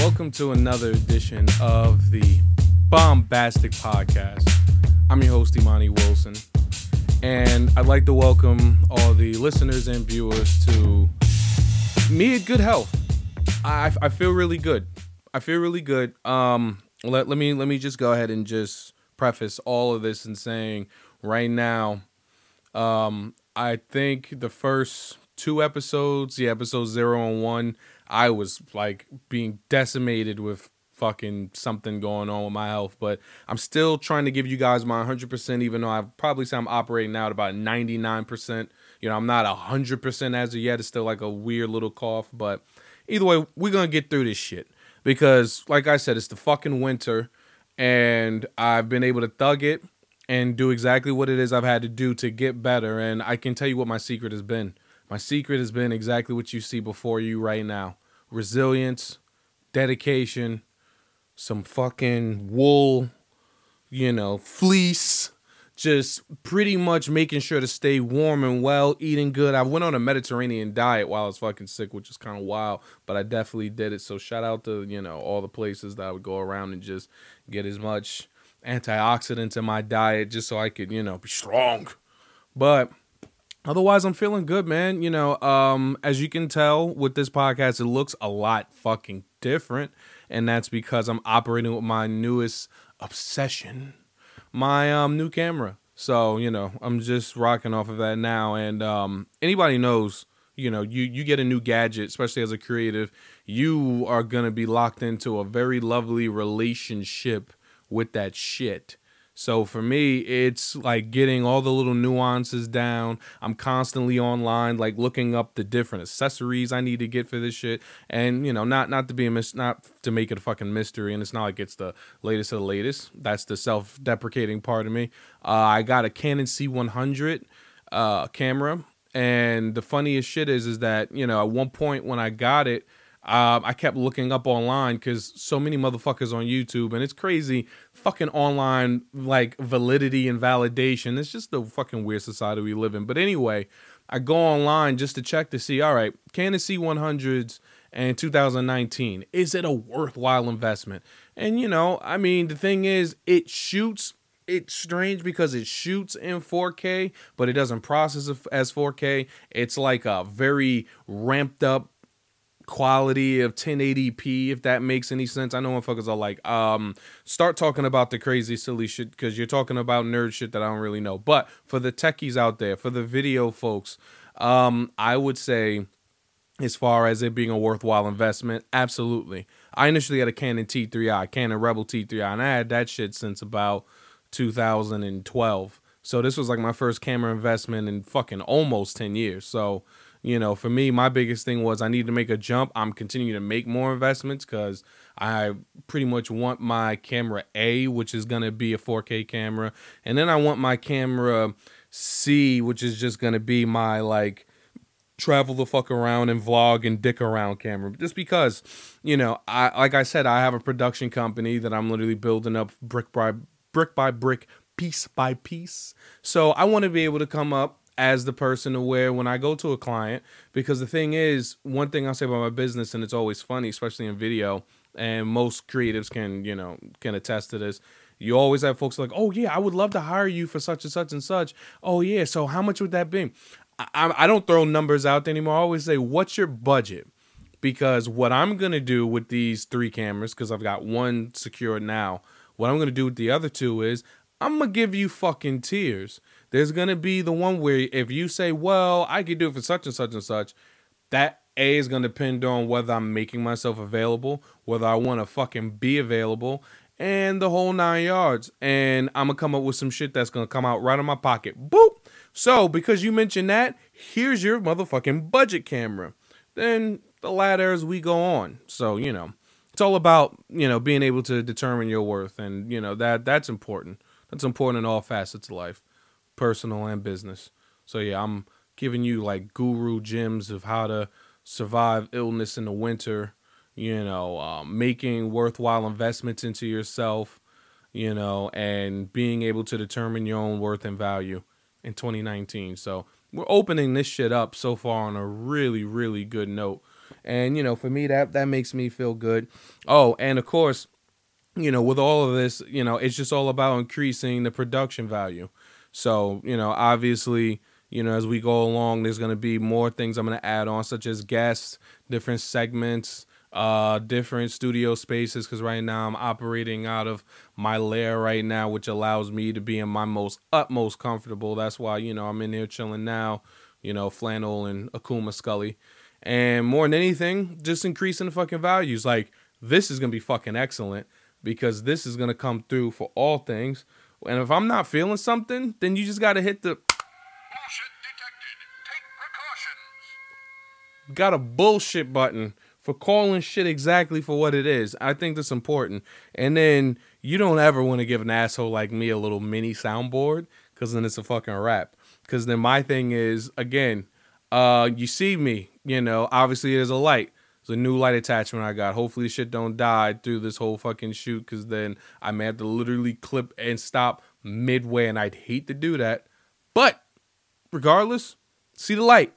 welcome to another edition of the Bombastic Podcast. I'm your host, Imani Wilson, and I'd like to welcome all the listeners and viewers to me at good health. I, I feel really good. I feel really good. Um, let, let me let me just go ahead and just preface all of this in saying right now, um, I think the first two episodes, the episode zero and one, I was like being decimated with fucking something going on with my health. But I'm still trying to give you guys my 100%, even though I probably say I'm operating now at about 99%. You know, I'm not 100% as of yet. It's still like a weird little cough. But either way, we're going to get through this shit. Because, like I said, it's the fucking winter. And I've been able to thug it and do exactly what it is I've had to do to get better. And I can tell you what my secret has been. My secret has been exactly what you see before you right now resilience, dedication, some fucking wool, you know, fleece, just pretty much making sure to stay warm and well, eating good. I went on a Mediterranean diet while I was fucking sick, which is kind of wild, but I definitely did it. So shout out to, you know, all the places that I would go around and just get as much antioxidants in my diet just so I could, you know, be strong. But otherwise i'm feeling good man. You know um as you can tell with this podcast it looks a lot fucking different. And that's because i'm operating with my newest obsession my um new camera. So you know i'm just rocking off of that now. And um anybody knows you know you you get a new gadget especially as a creative you are going to be locked into a very lovely relationship with that shit so for me, it's like getting all the little nuances down. I'm constantly online, like looking up the different accessories I need to get for this shit. And you know, not not to be a mis- not to make it a fucking mystery. And it's not like it's the latest of the latest. That's the self-deprecating part of me. Uh, I got a Canon C100 uh, camera, and the funniest shit is is that you know at one point when I got it. Uh, I kept looking up online because so many motherfuckers on YouTube, and it's crazy. Fucking online like validity and validation. It's just the fucking weird society we live in. But anyway, I go online just to check to see. All right, Canon C100s and 2019 is it a worthwhile investment? And you know, I mean, the thing is, it shoots it's strange because it shoots in 4K, but it doesn't process as 4K. It's like a very ramped up quality of 1080p if that makes any sense. I know motherfuckers are like, um, start talking about the crazy silly shit because you're talking about nerd shit that I don't really know. But for the techies out there, for the video folks, um, I would say as far as it being a worthwhile investment, absolutely. I initially had a Canon T3i, Canon Rebel T3i, and I had that shit since about 2012. So this was like my first camera investment in fucking almost 10 years. So you know, for me, my biggest thing was I need to make a jump. I'm continuing to make more investments because I pretty much want my camera A, which is going to be a 4K camera. And then I want my camera C, which is just going to be my like travel the fuck around and vlog and dick around camera. Just because, you know, I like I said, I have a production company that I'm literally building up brick by brick by brick, piece by piece. So I want to be able to come up as the person aware when I go to a client. Because the thing is, one thing I say about my business, and it's always funny, especially in video, and most creatives can, you know, can attest to this. You always have folks like, oh yeah, I would love to hire you for such and such and such. Oh yeah, so how much would that be? I, I don't throw numbers out anymore. I always say, what's your budget? Because what I'm gonna do with these three cameras, because I've got one secured now, what I'm gonna do with the other two is I'm gonna give you fucking tears. There's gonna be the one where if you say, "Well, I could do it for such and such and such," that A is gonna depend on whether I'm making myself available, whether I want to fucking be available, and the whole nine yards. And I'm gonna come up with some shit that's gonna come out right of my pocket. Boop. So because you mentioned that, here's your motherfucking budget camera. Then the ladder as we go on. So you know, it's all about you know being able to determine your worth, and you know that that's important. That's important in all facets of life, personal and business. So yeah, I'm giving you like guru gems of how to survive illness in the winter. You know, um, making worthwhile investments into yourself. You know, and being able to determine your own worth and value in 2019. So we're opening this shit up so far on a really, really good note. And you know, for me that that makes me feel good. Oh, and of course, you know, with all of this, you know, it's just all about increasing the production value. So, you know, obviously, you know, as we go along, there's going to be more things I'm going to add on, such as guests, different segments, uh, different studio spaces. Because right now I'm operating out of my lair right now, which allows me to be in my most utmost comfortable. That's why, you know, I'm in here chilling now, you know, flannel and Akuma Scully. And more than anything, just increasing the fucking values. Like, this is going to be fucking excellent because this is going to come through for all things. And if I'm not feeling something, then you just got to hit the. Got a bullshit button for calling shit exactly for what it is. I think that's important. And then you don't ever want to give an asshole like me a little mini soundboard because then it's a fucking rap. Because then my thing is, again, uh, you see me, you know, obviously there's a light. A new light attachment I got. Hopefully shit don't die through this whole fucking shoot because then I may have to literally clip and stop midway and I'd hate to do that. But regardless, see the light.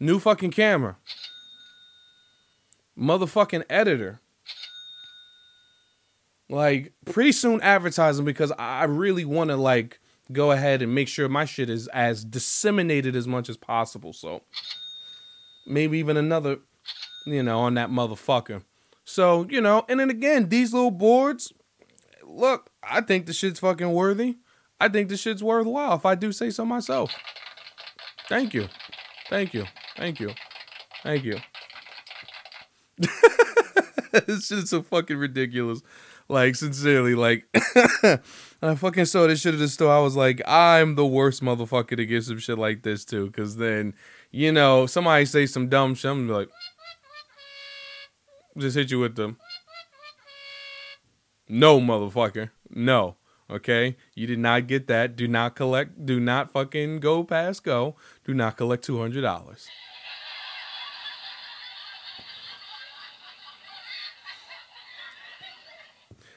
New fucking camera. Motherfucking editor. Like pretty soon advertising because I really want to like go ahead and make sure my shit is as disseminated as much as possible. So maybe even another, you know, on that motherfucker. So, you know, and then again, these little boards, look, I think the shit's fucking worthy. I think the shit's worthwhile if I do say so myself. Thank you. Thank you. Thank you. Thank you. this shit's so fucking ridiculous. Like, sincerely, like, I fucking saw this shit at the store. I was like, I'm the worst motherfucker to get some shit like this too. Cause then you know, somebody say some dumb shit, I'm like, just hit you with them. No, motherfucker. No. Okay? You did not get that. Do not collect, do not fucking go past go. Do not collect $200.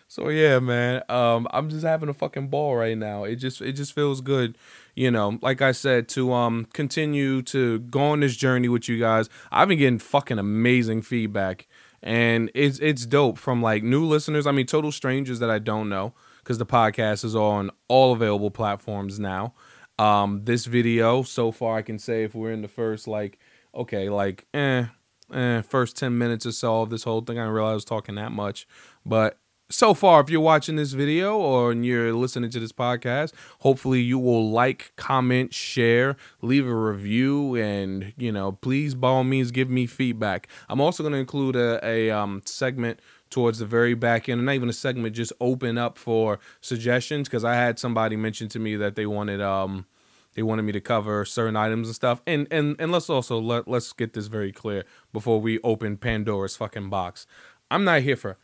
So yeah, man. Um, I'm just having a fucking ball right now. It just it just feels good, you know. Like I said, to um continue to go on this journey with you guys. I've been getting fucking amazing feedback, and it's it's dope from like new listeners. I mean, total strangers that I don't know because the podcast is on all available platforms now. Um, this video so far, I can say if we're in the first like okay, like eh, eh, first ten minutes or so of this whole thing, I didn't realize I was talking that much, but so far, if you're watching this video or you're listening to this podcast, hopefully you will like, comment, share, leave a review, and you know, please by all means give me feedback. I'm also going to include a, a um, segment towards the very back end, and not even a segment, just open up for suggestions because I had somebody mention to me that they wanted um they wanted me to cover certain items and stuff. And and and let's also let let's get this very clear before we open Pandora's fucking box. I'm not here for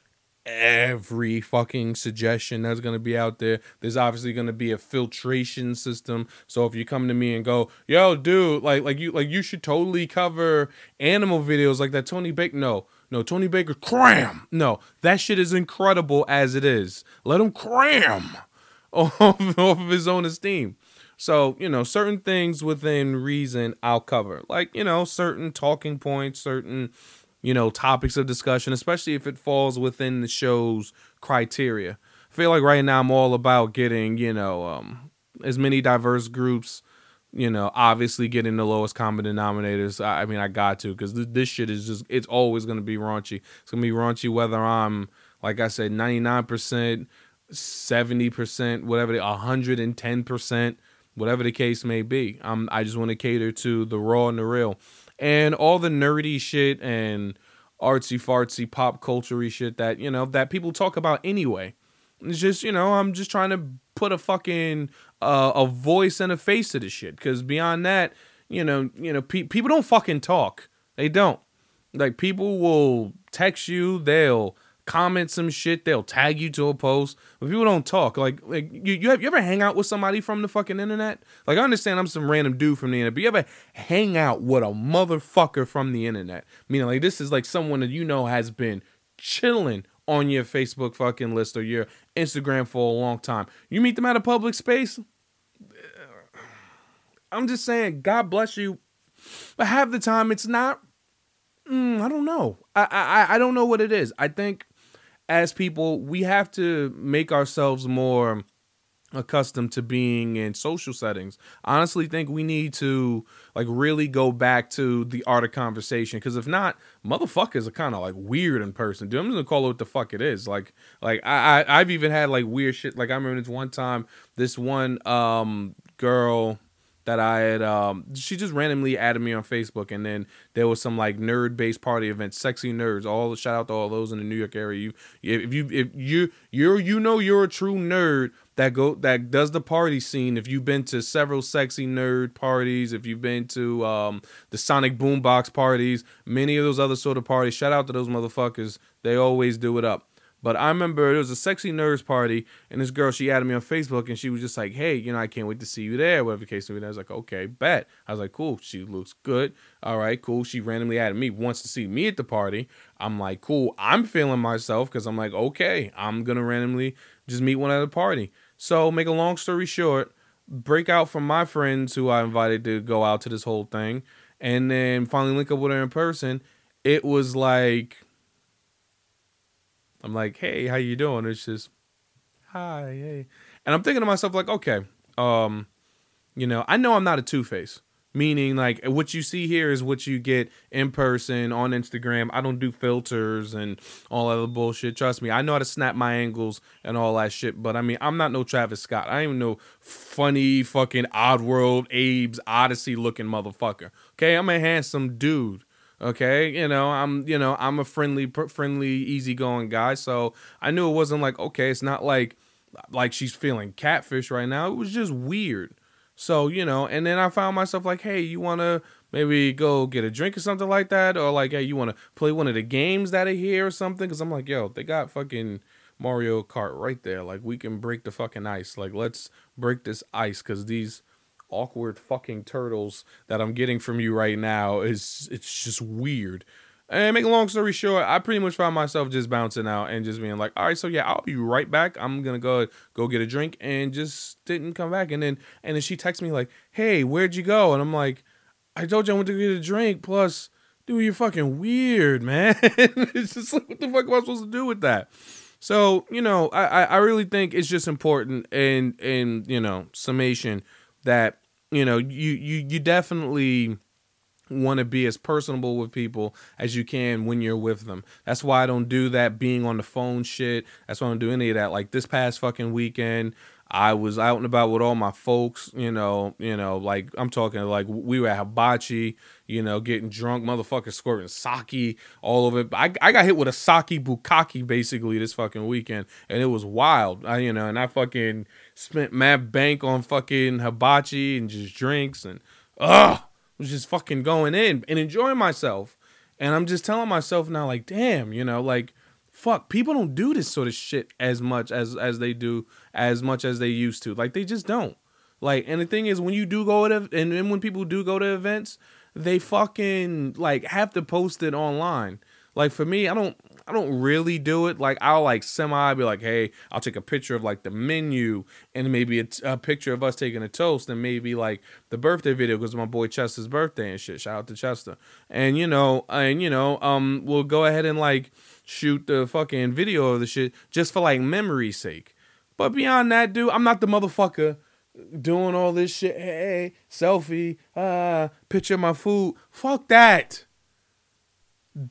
every fucking suggestion that's going to be out there. There's obviously going to be a filtration system. So if you come to me and go, "Yo, dude, like like you like you should totally cover animal videos like that Tony Baker." No. No, Tony Baker cram. No, that shit is incredible as it is. Let him cram off, off of his own esteem. So, you know, certain things within reason I'll cover. Like, you know, certain talking points, certain you know, topics of discussion, especially if it falls within the show's criteria. I feel like right now I'm all about getting, you know, um, as many diverse groups, you know, obviously getting the lowest common denominators. I, I mean, I got to because th- this shit is just, it's always going to be raunchy. It's going to be raunchy whether I'm, like I said, 99%, 70%, whatever, the 110%, whatever the case may be. Um, I just want to cater to the raw and the real and all the nerdy shit and artsy fartsy pop culture shit that you know that people talk about anyway. It's just you know I'm just trying to put a fucking uh, a voice and a face to the shit because beyond that you know you know pe- people don't fucking talk. They don't. Like people will text you, they'll comment some shit, they'll tag you to a post, but people don't talk. Like, like you, you, have, you ever hang out with somebody from the fucking internet? Like, I understand I'm some random dude from the internet, but you ever hang out with a motherfucker from the internet? Meaning, like, this is like someone that you know has been chilling on your Facebook fucking list or your Instagram for a long time. You meet them at a public space. I'm just saying, God bless you But half the time, it's not. Mm, I don't know. I, I I don't know what it is. I think as people, we have to make ourselves more accustomed to being in social settings. I honestly think we need to like really go back to the art of conversation because if not, motherfuckers are kind of like weird in person. Dude, I'm just gonna call it what the fuck it is. Like, like I, I I've even had like weird shit. Like I remember this one time, this one um girl that I had um she just randomly added me on Facebook and then there was some like nerd based party event, sexy nerds. All the shout out to all those in the New York area. You if you if you you're you know you're a true nerd that go that does the party scene. If you've been to several sexy nerd parties, if you've been to um the Sonic Boombox parties, many of those other sort of parties, shout out to those motherfuckers. They always do it up. But I remember it was a sexy nerds party, and this girl she added me on Facebook, and she was just like, "Hey, you know, I can't wait to see you there." Whatever the case may be. I was like, "Okay, bet." I was like, "Cool." She looks good. All right, cool. She randomly added me, wants to see me at the party. I'm like, "Cool." I'm feeling myself because I'm like, "Okay, I'm gonna randomly just meet one at a party." So, make a long story short, break out from my friends who I invited to go out to this whole thing, and then finally link up with her in person. It was like I'm like, hey, how you doing? It's just, hi, hey. And I'm thinking to myself, like, okay, um, you know, I know I'm not a two face. Meaning, like, what you see here is what you get in person on Instagram. I don't do filters and all other bullshit. Trust me, I know how to snap my angles and all that shit. But I mean, I'm not no Travis Scott. I ain't no funny fucking Oddworld Abe's Odyssey looking motherfucker. Okay, I'm a handsome dude. Okay, you know, I'm you know, I'm a friendly friendly easygoing guy, so I knew it wasn't like okay, it's not like like she's feeling catfish right now. It was just weird. So, you know, and then I found myself like, "Hey, you want to maybe go get a drink or something like that or like, hey, you want to play one of the games that are here or something?" Cuz I'm like, "Yo, they got fucking Mario Kart right there. Like we can break the fucking ice. Like let's break this ice cuz these awkward fucking turtles that I'm getting from you right now is it's just weird. And make a long story short, I pretty much found myself just bouncing out and just being like, all right, so yeah, I'll be right back. I'm gonna go go get a drink and just didn't come back. And then and then she texts me like, hey, where'd you go? And I'm like, I told you I went to get a drink. Plus, dude, you're fucking weird, man. it's just like, what the fuck am I supposed to do with that? So, you know, I, I really think it's just important and and you know, summation that you know you you you definitely want to be as personable with people as you can when you're with them. That's why I don't do that being on the phone shit. That's why I don't do any of that. Like this past fucking weekend, I was out and about with all my folks, you know, you know, like I'm talking like we were at hibachi, you know, getting drunk, motherfuckers squirting sake all over it. I, I got hit with a sake bukkake basically this fucking weekend, and it was wild. I, you know, and I fucking spent mad bank on fucking hibachi and just drinks and ugh, was just fucking going in and enjoying myself. And I'm just telling myself now, like, damn, you know, like fuck people don't do this sort of shit as much as as they do as much as they used to. Like they just don't. Like and the thing is when you do go to and then when people do go to events they fucking like have to post it online. Like for me i don't i don't really do it like i'll like semi be like hey i'll take a picture of like the menu and maybe a, a picture of us taking a toast and maybe like the birthday video because my boy chester's birthday and shit shout out to chester and you know and you know um we'll go ahead and like shoot the fucking video of the shit just for like memory's sake. But beyond that, dude, I'm not the motherfucker doing all this shit. Hey, selfie, uh, picture my food. Fuck that.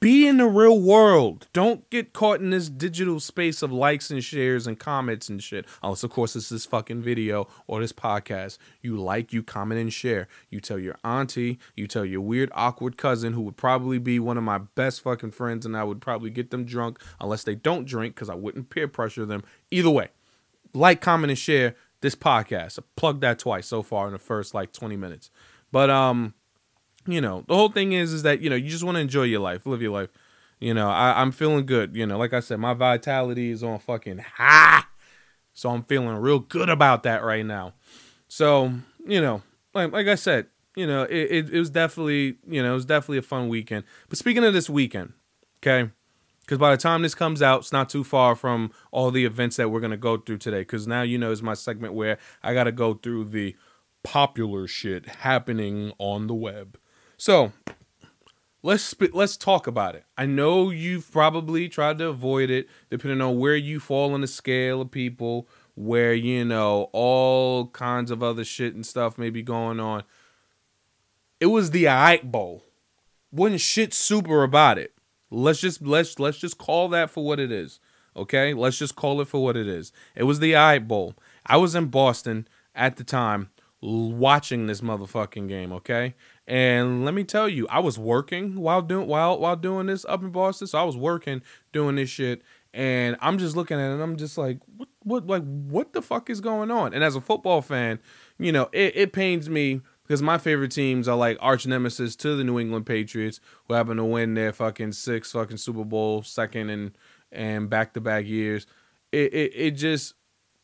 Be in the real world. Don't get caught in this digital space of likes and shares and comments and shit. Unless, of course, it's this fucking video or this podcast. You like, you comment, and share. You tell your auntie, you tell your weird, awkward cousin who would probably be one of my best fucking friends, and I would probably get them drunk unless they don't drink because I wouldn't peer pressure them. Either way, like, comment, and share this podcast. I plugged that twice so far in the first like 20 minutes. But, um, you know, the whole thing is is that you know you just want to enjoy your life, live your life. You know, I, I'm feeling good. You know, like I said, my vitality is on fucking high, so I'm feeling real good about that right now. So you know, like like I said, you know, it, it, it was definitely you know it was definitely a fun weekend. But speaking of this weekend, okay, because by the time this comes out, it's not too far from all the events that we're gonna go through today. Because now you know is my segment where I got to go through the popular shit happening on the web. So let's let's talk about it. I know you've probably tried to avoid it, depending on where you fall on the scale of people, where you know all kinds of other shit and stuff may be going on. It was the Ike Bowl. Wasn't shit super about it. Let's just let's let's just call that for what it is. Okay, let's just call it for what it is. It was the Ike Bowl. I was in Boston at the time watching this motherfucking game. Okay, and let me tell you, I was working while doing while while doing this up in Boston. So I was working doing this shit, and I'm just looking at it. and I'm just like, what, what, like, what the fuck is going on? And as a football fan, you know, it, it pains me because my favorite teams are like arch nemesis to the New England Patriots, who happen to win their fucking six fucking Super Bowl, second and and back to back years. It, it it just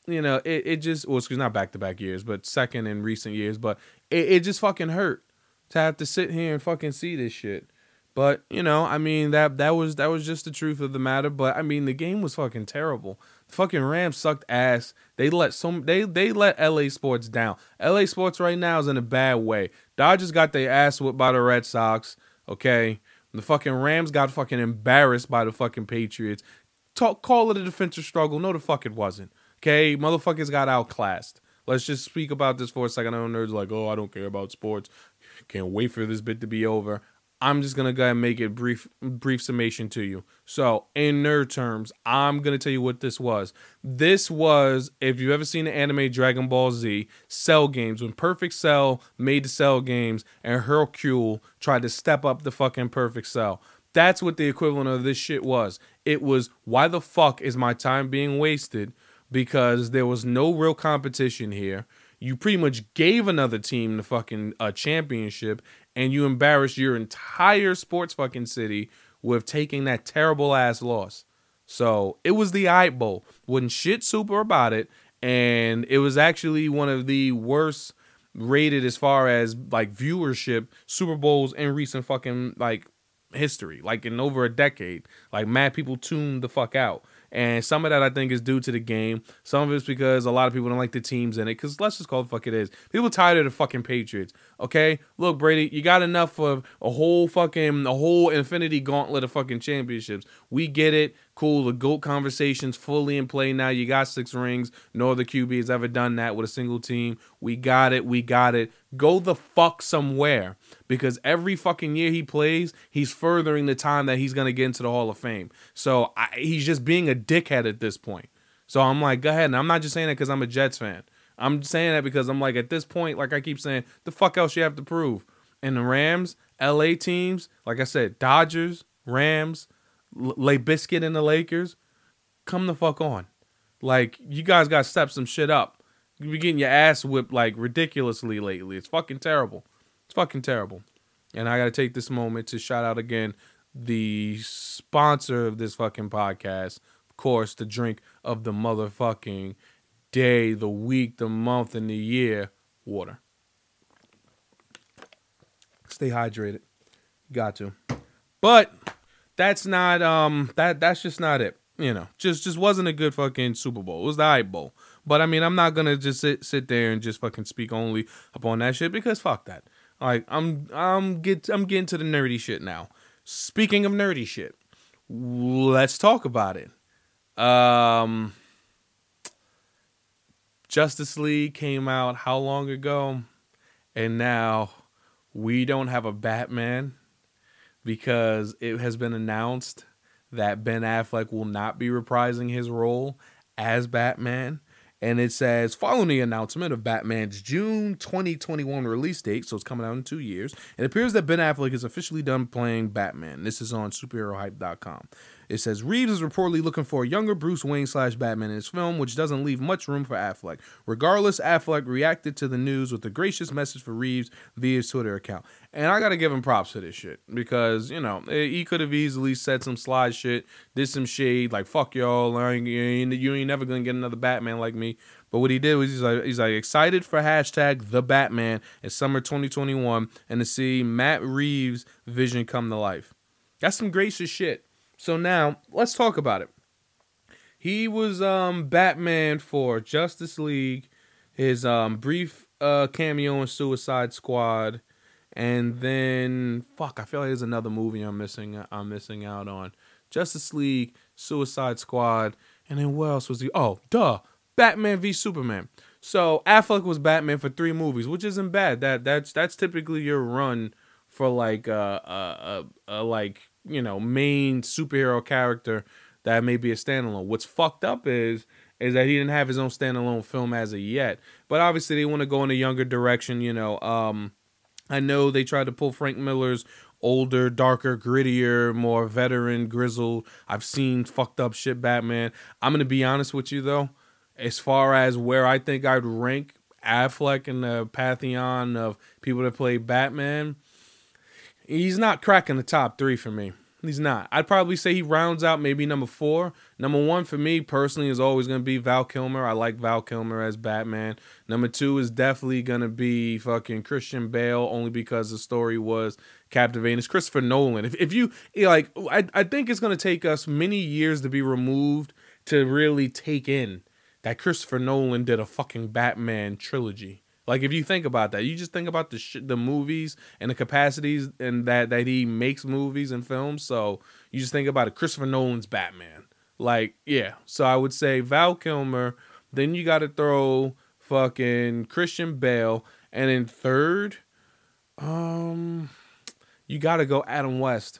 you know it, it just well excuse not back to back years, but second in recent years. But it, it just fucking hurt to have to sit here and fucking see this shit. But you know, I mean that that was that was just the truth of the matter. But I mean, the game was fucking terrible. The fucking Rams sucked ass. They let some they they let LA Sports down. LA Sports right now is in a bad way. Dodgers got their ass whipped by the Red Sox. Okay, the fucking Rams got fucking embarrassed by the fucking Patriots. Talk, call it a defensive struggle. No, the fuck it wasn't. Okay, motherfuckers got outclassed. Let's just speak about this for a second. I know nerds like, oh, I don't care about sports. Can't wait for this bit to be over. I'm just gonna go ahead and make it brief brief summation to you. So in nerd terms, I'm gonna tell you what this was. This was, if you've ever seen the anime Dragon Ball Z, Cell games, when Perfect Cell made the Cell games and Hercule tried to step up the fucking Perfect Cell. That's what the equivalent of this shit was. It was why the fuck is my time being wasted? Because there was no real competition here you pretty much gave another team the fucking uh, championship and you embarrassed your entire sports fucking city with taking that terrible ass loss. So it was the Eye Bowl. Wasn't shit super about it. And it was actually one of the worst rated as far as like viewership Super Bowls in recent fucking like history. Like in over a decade. Like mad people tuned the fuck out. And some of that I think is due to the game. Some of it's because a lot of people don't like the teams in it. Because let's just call it fuck it is. People tired of the fucking Patriots. Okay, look Brady, you got enough of a whole fucking a whole infinity gauntlet of fucking championships. We get it. Cool. The GOAT conversation's fully in play now. You got six rings. No other QB has ever done that with a single team. We got it. We got it. Go the fuck somewhere. Because every fucking year he plays, he's furthering the time that he's going to get into the Hall of Fame. So I, he's just being a dickhead at this point. So I'm like, go ahead. And I'm not just saying that because I'm a Jets fan. I'm saying that because I'm like, at this point, like I keep saying, the fuck else you have to prove? And the Rams, LA teams, like I said, Dodgers, Rams, Lay Biscuit and the Lakers, come the fuck on. Like you guys got to step some shit up. You be getting your ass whipped like ridiculously lately. It's fucking terrible. It's fucking terrible. And I got to take this moment to shout out again the sponsor of this fucking podcast, of course, the drink of the motherfucking day, the week, the month, and the year, water. Stay hydrated. Got to. But that's not um that that's just not it. You know, just just wasn't a good fucking Super Bowl. It was the Ike Bowl. But I mean, I'm not gonna just sit sit there and just fucking speak only upon that shit because fuck that. Like I'm I'm get I'm getting to the nerdy shit now. Speaking of nerdy shit, let's talk about it. Um Justice League came out how long ago? And now we don't have a Batman because it has been announced that Ben Affleck will not be reprising his role as Batman. And it says, following the announcement of Batman's June 2021 release date, so it's coming out in two years, it appears that Ben Affleck is officially done playing Batman. This is on superherohype.com. It says Reeves is reportedly looking for a younger Bruce Wayne slash Batman in his film, which doesn't leave much room for Affleck. Regardless, Affleck reacted to the news with a gracious message for Reeves via his Twitter account. And I gotta give him props for this shit because you know eh, he could have easily said some slide shit, did some shade like "fuck y'all," you ain't, you ain't never gonna get another Batman like me. But what he did was he's like, he's like excited for hashtag the Batman in summer 2021 and to see Matt Reeves' vision come to life. That's some gracious shit. So now let's talk about it. He was um, Batman for Justice League, his um, brief uh, cameo in Suicide Squad, and then fuck, I feel like there's another movie I'm missing. I'm missing out on Justice League, Suicide Squad, and then what else was he? Oh, duh, Batman v Superman. So Affleck was Batman for three movies, which isn't bad. That that's that's typically your run for like a, a, a, a like you know main superhero character that may be a standalone. What's fucked up is is that he didn't have his own standalone film as of yet. But obviously they want to go in a younger direction. You know, um, I know they tried to pull Frank Miller's older, darker, grittier, more veteran, grizzled. I've seen fucked up shit Batman. I'm gonna be honest with you though, as far as where I think I'd rank Affleck in the pantheon of people that play Batman, he's not cracking the top three for me. He's not. I'd probably say he rounds out maybe number four. Number one for me personally is always going to be Val Kilmer. I like Val Kilmer as Batman. Number two is definitely going to be fucking Christian Bale, only because the story was captivating. It's Christopher Nolan. If, if you like, I, I think it's going to take us many years to be removed to really take in that Christopher Nolan did a fucking Batman trilogy. Like if you think about that, you just think about the sh- the movies and the capacities and that that he makes movies and films. So you just think about it. Christopher Nolan's Batman. Like yeah. So I would say Val Kilmer. Then you got to throw fucking Christian Bale, and in third, um, you got to go Adam West.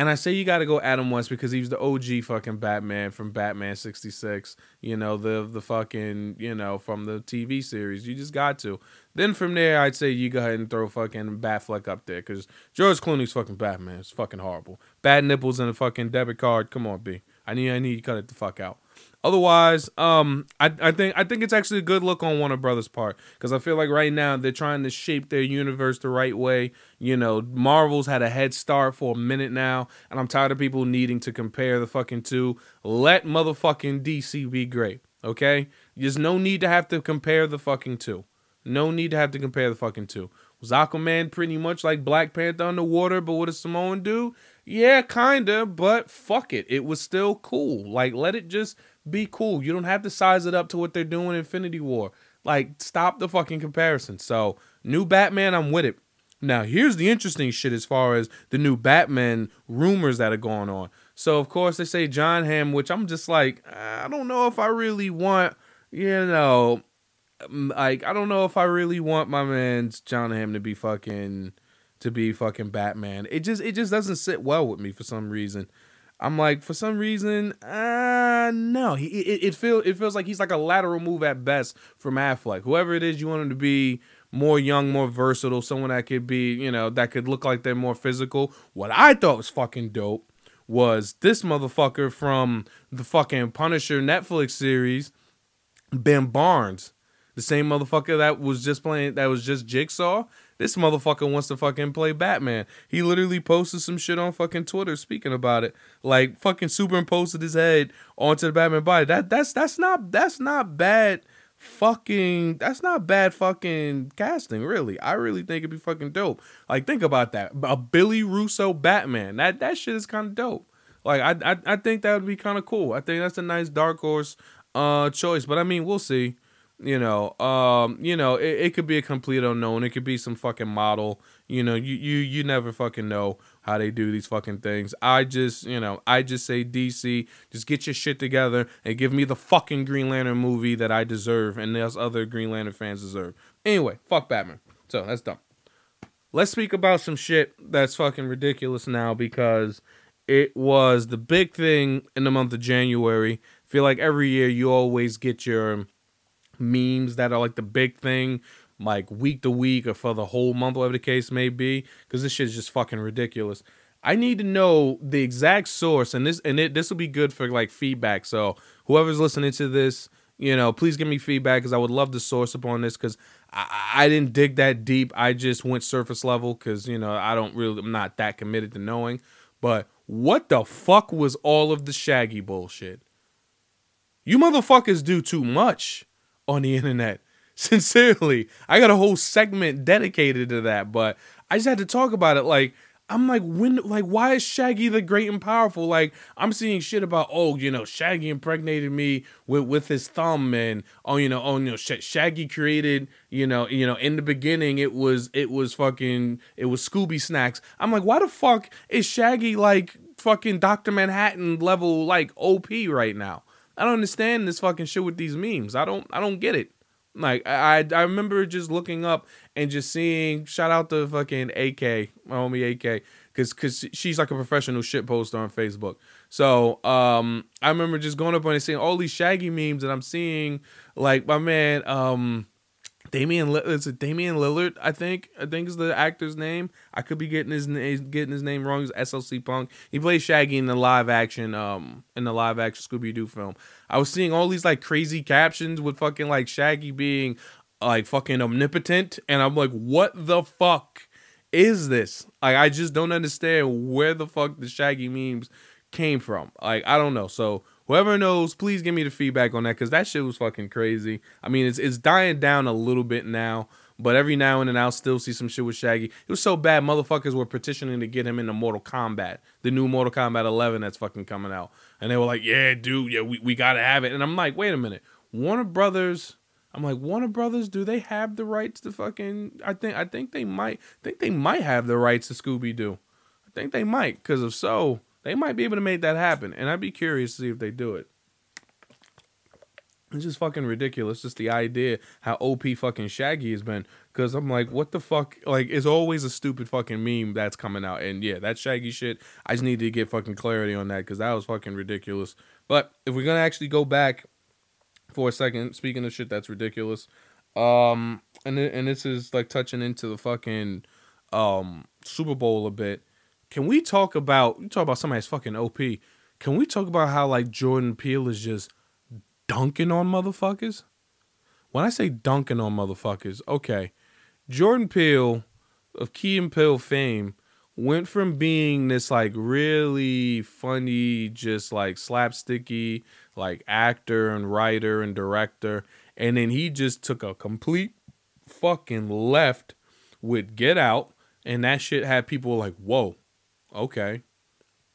And I say you got to go Adam West because he's the OG fucking Batman from Batman 66, you know, the the fucking, you know, from the TV series. You just got to. Then from there, I'd say you go ahead and throw fucking Batfleck up there because George Clooney's fucking Batman. It's fucking horrible. Bad nipples and a fucking debit card. Come on, B. I need I need you cut it the fuck out. Otherwise, um, I, I think I think it's actually a good look on Warner Brothers' part because I feel like right now they're trying to shape their universe the right way. You know, Marvel's had a head start for a minute now, and I'm tired of people needing to compare the fucking two. Let motherfucking DC be great, okay? There's no need to have to compare the fucking two. No need to have to compare the fucking two. Was Aquaman pretty much like Black Panther underwater, but what does Samoan do? Yeah, kinda, but fuck it. It was still cool. Like, let it just be cool. You don't have to size it up to what they're doing in Infinity War. Like, stop the fucking comparison. So, new Batman, I'm with it. Now, here's the interesting shit as far as the new Batman rumors that are going on. So, of course, they say Jon Hamm, which I'm just like, I don't know if I really want, you know, like I don't know if I really want my man's Jon Hamm to be fucking to be fucking Batman. It just it just doesn't sit well with me for some reason. I'm like, for some reason, uh no. He it, it feel it feels like he's like a lateral move at best from Affleck. Whoever it is you want him to be more young, more versatile, someone that could be, you know, that could look like they're more physical. What I thought was fucking dope was this motherfucker from the fucking Punisher Netflix series, Ben Barnes. The same motherfucker that was just playing that was just Jigsaw this motherfucker wants to fucking play Batman. He literally posted some shit on fucking Twitter speaking about it. Like fucking superimposed his head onto the Batman body. That that's that's not that's not bad fucking that's not bad fucking casting, really. I really think it'd be fucking dope. Like think about that. A Billy Russo Batman. That that shit is kind of dope. Like I, I I think that would be kind of cool. I think that's a nice dark horse uh choice, but I mean, we'll see. You know, um, you know, it, it could be a complete unknown. It could be some fucking model. You know, you you you never fucking know how they do these fucking things. I just, you know, I just say DC, just get your shit together and give me the fucking Green Lantern movie that I deserve and those other Green Lantern fans deserve. Anyway, fuck Batman. So that's dumb. Let's speak about some shit that's fucking ridiculous now because it was the big thing in the month of January. feel like every year you always get your memes that are like the big thing, like week to week or for the whole month, whatever the case may be, because this shit is just fucking ridiculous. I need to know the exact source, and this and it this will be good for like feedback. So whoever's listening to this, you know, please give me feedback because I would love the source upon this because I, I didn't dig that deep. I just went surface level because you know I don't really I'm not that committed to knowing. But what the fuck was all of the Shaggy bullshit? You motherfuckers do too much on the internet. Sincerely, I got a whole segment dedicated to that, but I just had to talk about it. Like, I'm like, when, like, why is Shaggy the great and powerful? Like, I'm seeing shit about, oh, you know, Shaggy impregnated me with with his thumb, and oh, you know, oh, you know, Sh- Shaggy created, you know, you know, in the beginning, it was, it was fucking, it was Scooby snacks. I'm like, why the fuck is Shaggy like fucking Doctor Manhattan level like OP right now? I don't understand this fucking shit with these memes. I don't, I don't get it. Like I I remember just looking up and just seeing shout out to fucking AK, my homie AK, cause cause she's like a professional shit poster on Facebook. So um I remember just going up on and seeing all these shaggy memes and I'm seeing like my man um Damian is it Damian Lillard? I think I think is the actor's name. I could be getting his name getting his name wrong. He's SLC Punk. He plays Shaggy in the live action um in the live action Scooby Doo film. I was seeing all these like crazy captions with fucking like Shaggy being like fucking omnipotent, and I'm like, what the fuck is this? Like I just don't understand where the fuck the Shaggy memes came from. Like I don't know. So whoever knows, please give me the feedback on that because that shit was fucking crazy. I mean, it's it's dying down a little bit now, but every now and then I'll still see some shit with Shaggy. It was so bad, motherfuckers were petitioning to get him into Mortal Kombat, the new Mortal Kombat 11 that's fucking coming out, and they were like, "Yeah, dude, yeah, we we gotta have it." And I'm like, wait a minute, Warner Brothers. I'm like Warner Brothers. Do they have the rights to fucking? I think I think they might. I think they might have the rights to Scooby Doo. I think they might, because if so, they might be able to make that happen, and I'd be curious to see if they do it. It's just fucking ridiculous. Just the idea how OP fucking Shaggy has been. Cause I'm like, what the fuck? Like, it's always a stupid fucking meme that's coming out. And yeah, that Shaggy shit. I just need to get fucking clarity on that because that was fucking ridiculous. But if we're gonna actually go back for a second, speaking of shit that's ridiculous, um, and and this is like touching into the fucking um Super Bowl a bit. Can we talk about you talk about somebody's fucking OP? Can we talk about how like Jordan Peele is just dunking on motherfuckers? When I say dunking on motherfuckers, okay, Jordan Peele of Key and Peele fame went from being this like really funny, just like slapsticky, like actor and writer and director, and then he just took a complete fucking left with Get Out, and that shit had people like, whoa, okay,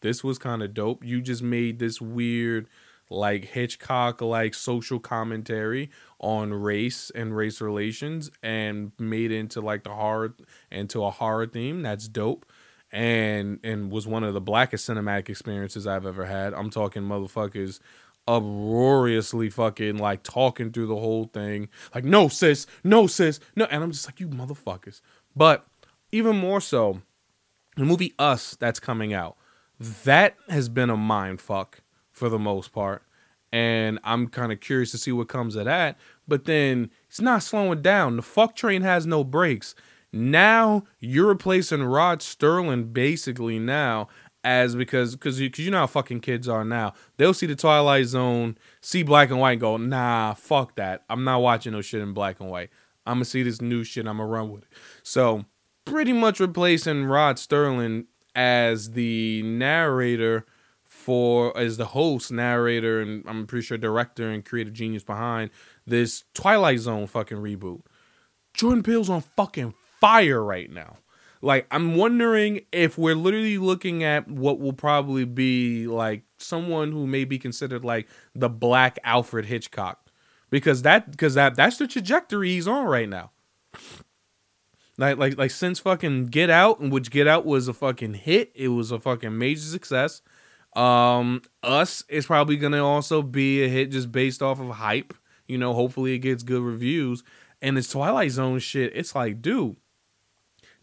this was kind of dope. You just made this weird, like Hitchcock like social commentary on race and race relations and made it into like the horror into a horror theme. That's dope. And and was one of the blackest cinematic experiences I've ever had. I'm talking motherfuckers uproariously fucking like talking through the whole thing. Like, no sis, no sis, no and I'm just like, you motherfuckers. But even more so, the movie Us that's coming out, that has been a mind fuck for the most part. And I'm kind of curious to see what comes of that. But then it's not slowing down. The fuck train has no brakes. Now you're replacing Rod Serling basically now as because because you, cause you know how fucking kids are now. They'll see the Twilight Zone, see black and white, and go, nah, fuck that. I'm not watching no shit in black and white. I'm gonna see this new shit. I'm gonna run with it. So pretty much replacing Rod Serling as the narrator for as the host, narrator, and I'm pretty sure director and creative genius behind this Twilight Zone fucking reboot. Jordan Peele's on fucking fire right now. Like I'm wondering if we're literally looking at what will probably be like someone who may be considered like the black Alfred Hitchcock. Because that because that that's the trajectory he's on right now. Like like like since fucking Get Out, which Get Out was a fucking hit. It was a fucking major success. Um, Us is probably gonna also be a hit just based off of hype. You know, hopefully it gets good reviews. And this Twilight Zone shit, it's like, dude,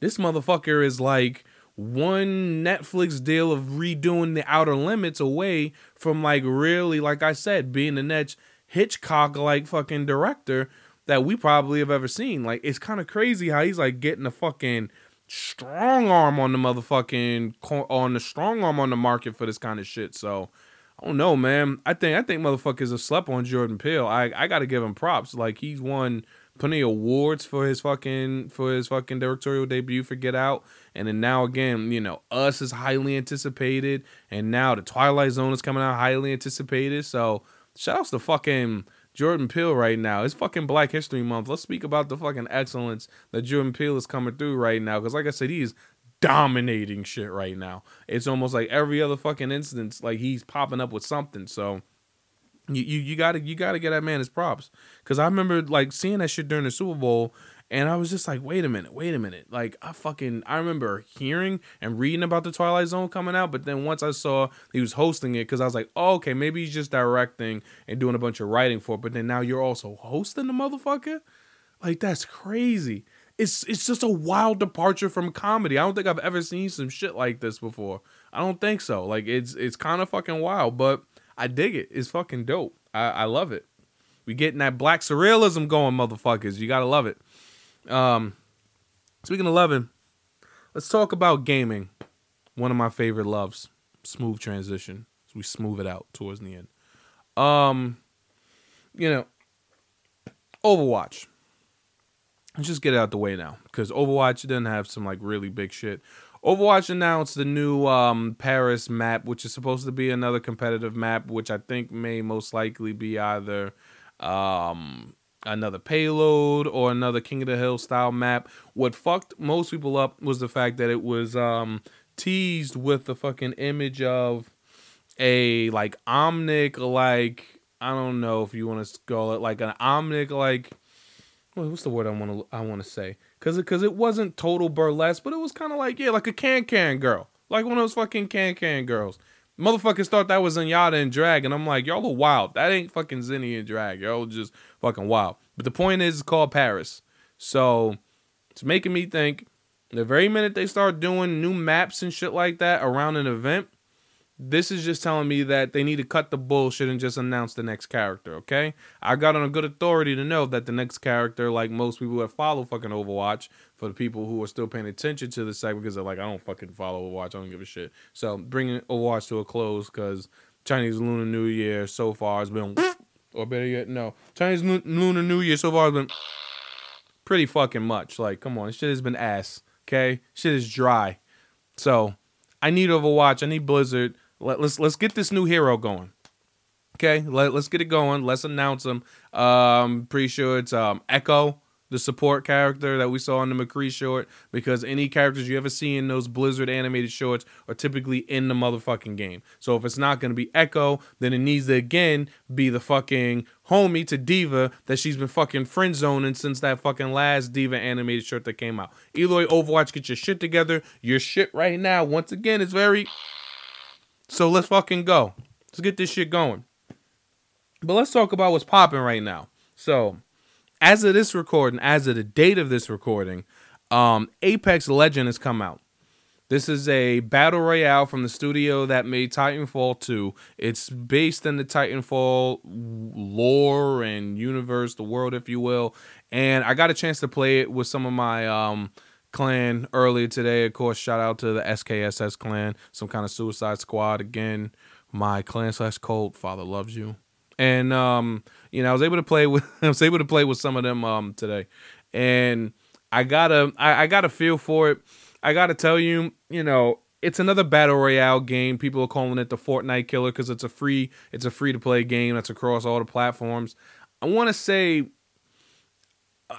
this motherfucker is like one Netflix deal of redoing the Outer Limits away from like really, like I said, being the next Hitchcock like fucking director that we probably have ever seen. Like it's kind of crazy how he's like getting a fucking strong arm on the motherfucking on the strong arm on the market for this kind of shit. So I don't know, man. I think I think motherfuckers have slept on Jordan Peele. I I got to give him props. Like he's won plenty of awards for his fucking for his fucking directorial debut for Get Out, and then now again, you know, Us is highly anticipated, and now the Twilight Zone is coming out highly anticipated. So shout outs to fucking Jordan Peele right now. It's fucking Black History Month. Let's speak about the fucking excellence that Jordan Peele is coming through right now. Because, like I said, he's dominating shit right now. It's almost like every other fucking instance, like he's popping up with something. So you you, you gotta you gotta get that man his props. Cause I remember like seeing that shit during the Super Bowl and I was just like, wait a minute, wait a minute. Like I fucking I remember hearing and reading about the Twilight Zone coming out, but then once I saw he was hosting it, because I was like, oh, okay, maybe he's just directing and doing a bunch of writing for it. But then now you're also hosting the motherfucker? Like that's crazy. It's it's just a wild departure from comedy. I don't think I've ever seen some shit like this before. I don't think so. Like it's it's kind of fucking wild, but I dig it. It's fucking dope. I, I love it. We getting that black surrealism going, motherfuckers. You gotta love it. Um, speaking of 11, let's talk about gaming. One of my favorite loves. Smooth transition. So we smooth it out towards the end. Um, you know, Overwatch. Let's just get it out the way now because Overwatch doesn't have some like really big shit. Overwatch announced the new um, Paris map, which is supposed to be another competitive map, which I think may most likely be either um, another payload or another King of the Hill style map. What fucked most people up was the fact that it was um, teased with the fucking image of a like Omnic like I don't know if you want to call it like an Omnic like what's the word I want to I want to say because because it wasn't total burlesque but it was kind of like yeah like a can can girl. Like one of those fucking can can girls Motherfuckers thought that was Zenyatta and Drag, and I'm like, y'all are wild. That ain't fucking Zenny and Drag. Y'all just fucking wild. But the point is, it's called Paris. So it's making me think the very minute they start doing new maps and shit like that around an event, this is just telling me that they need to cut the bullshit and just announce the next character, okay? I got on a good authority to know that the next character, like most people that follow fucking Overwatch, for the people who are still paying attention to the site because they're like, I don't fucking follow Overwatch, I don't give a shit. So bringing Overwatch to a close because Chinese Lunar New Year so far has been, or better yet, no, Chinese Lunar New Year so far has been pretty fucking much. Like, come on, shit has been ass, okay? Shit is dry. So I need Overwatch, I need Blizzard let, us let's get this new hero going. Okay, let, let's get it going. Let's announce him. Um, pretty sure it's um Echo, the support character that we saw in the McCree short, because any characters you ever see in those Blizzard animated shorts are typically in the motherfucking game. So if it's not gonna be Echo, then it needs to again be the fucking homie to D.Va that she's been fucking friend zoning since that fucking last D.Va animated short that came out. Eloy Overwatch, get your shit together. Your shit right now, once again, is very so let's fucking go. Let's get this shit going. But let's talk about what's popping right now. So, as of this recording, as of the date of this recording, um, Apex Legend has come out. This is a battle royale from the studio that made Titanfall 2. It's based in the Titanfall lore and universe, the world, if you will. And I got a chance to play it with some of my um, clan earlier today. Of course, shout out to the SKSS clan, some kind of Suicide Squad again. My clan slash cult, Father loves you, and um, you know, I was able to play with I was able to play with some of them um today, and I gotta I, I got a feel for it. I gotta tell you, you know, it's another battle royale game. People are calling it the Fortnite killer because it's a free it's a free to play game that's across all the platforms. I want to say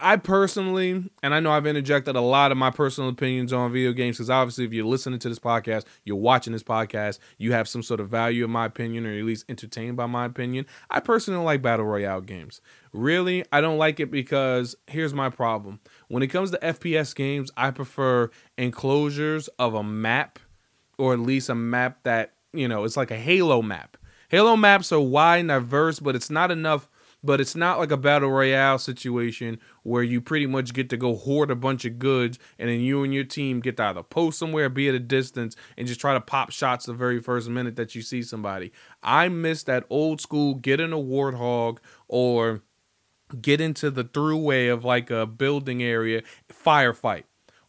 I personally, and I know I've interjected a lot of my personal opinions on video games because obviously, if you're listening to this podcast, you're watching this podcast, you have some sort of value in my opinion, or at least entertained by my opinion. I personally don't like battle royale games. Really, I don't like it because here's my problem. When it comes to FPS games, I prefer enclosures of a map, or at least a map that, you know, it's like a Halo map. Halo maps are wide and diverse, but it's not enough but it's not like a battle royale situation where you pretty much get to go hoard a bunch of goods and then you and your team get to either post somewhere, be at a distance, and just try to pop shots the very first minute that you see somebody. I miss that old school get in a warthog or get into the throughway of like a building area firefight.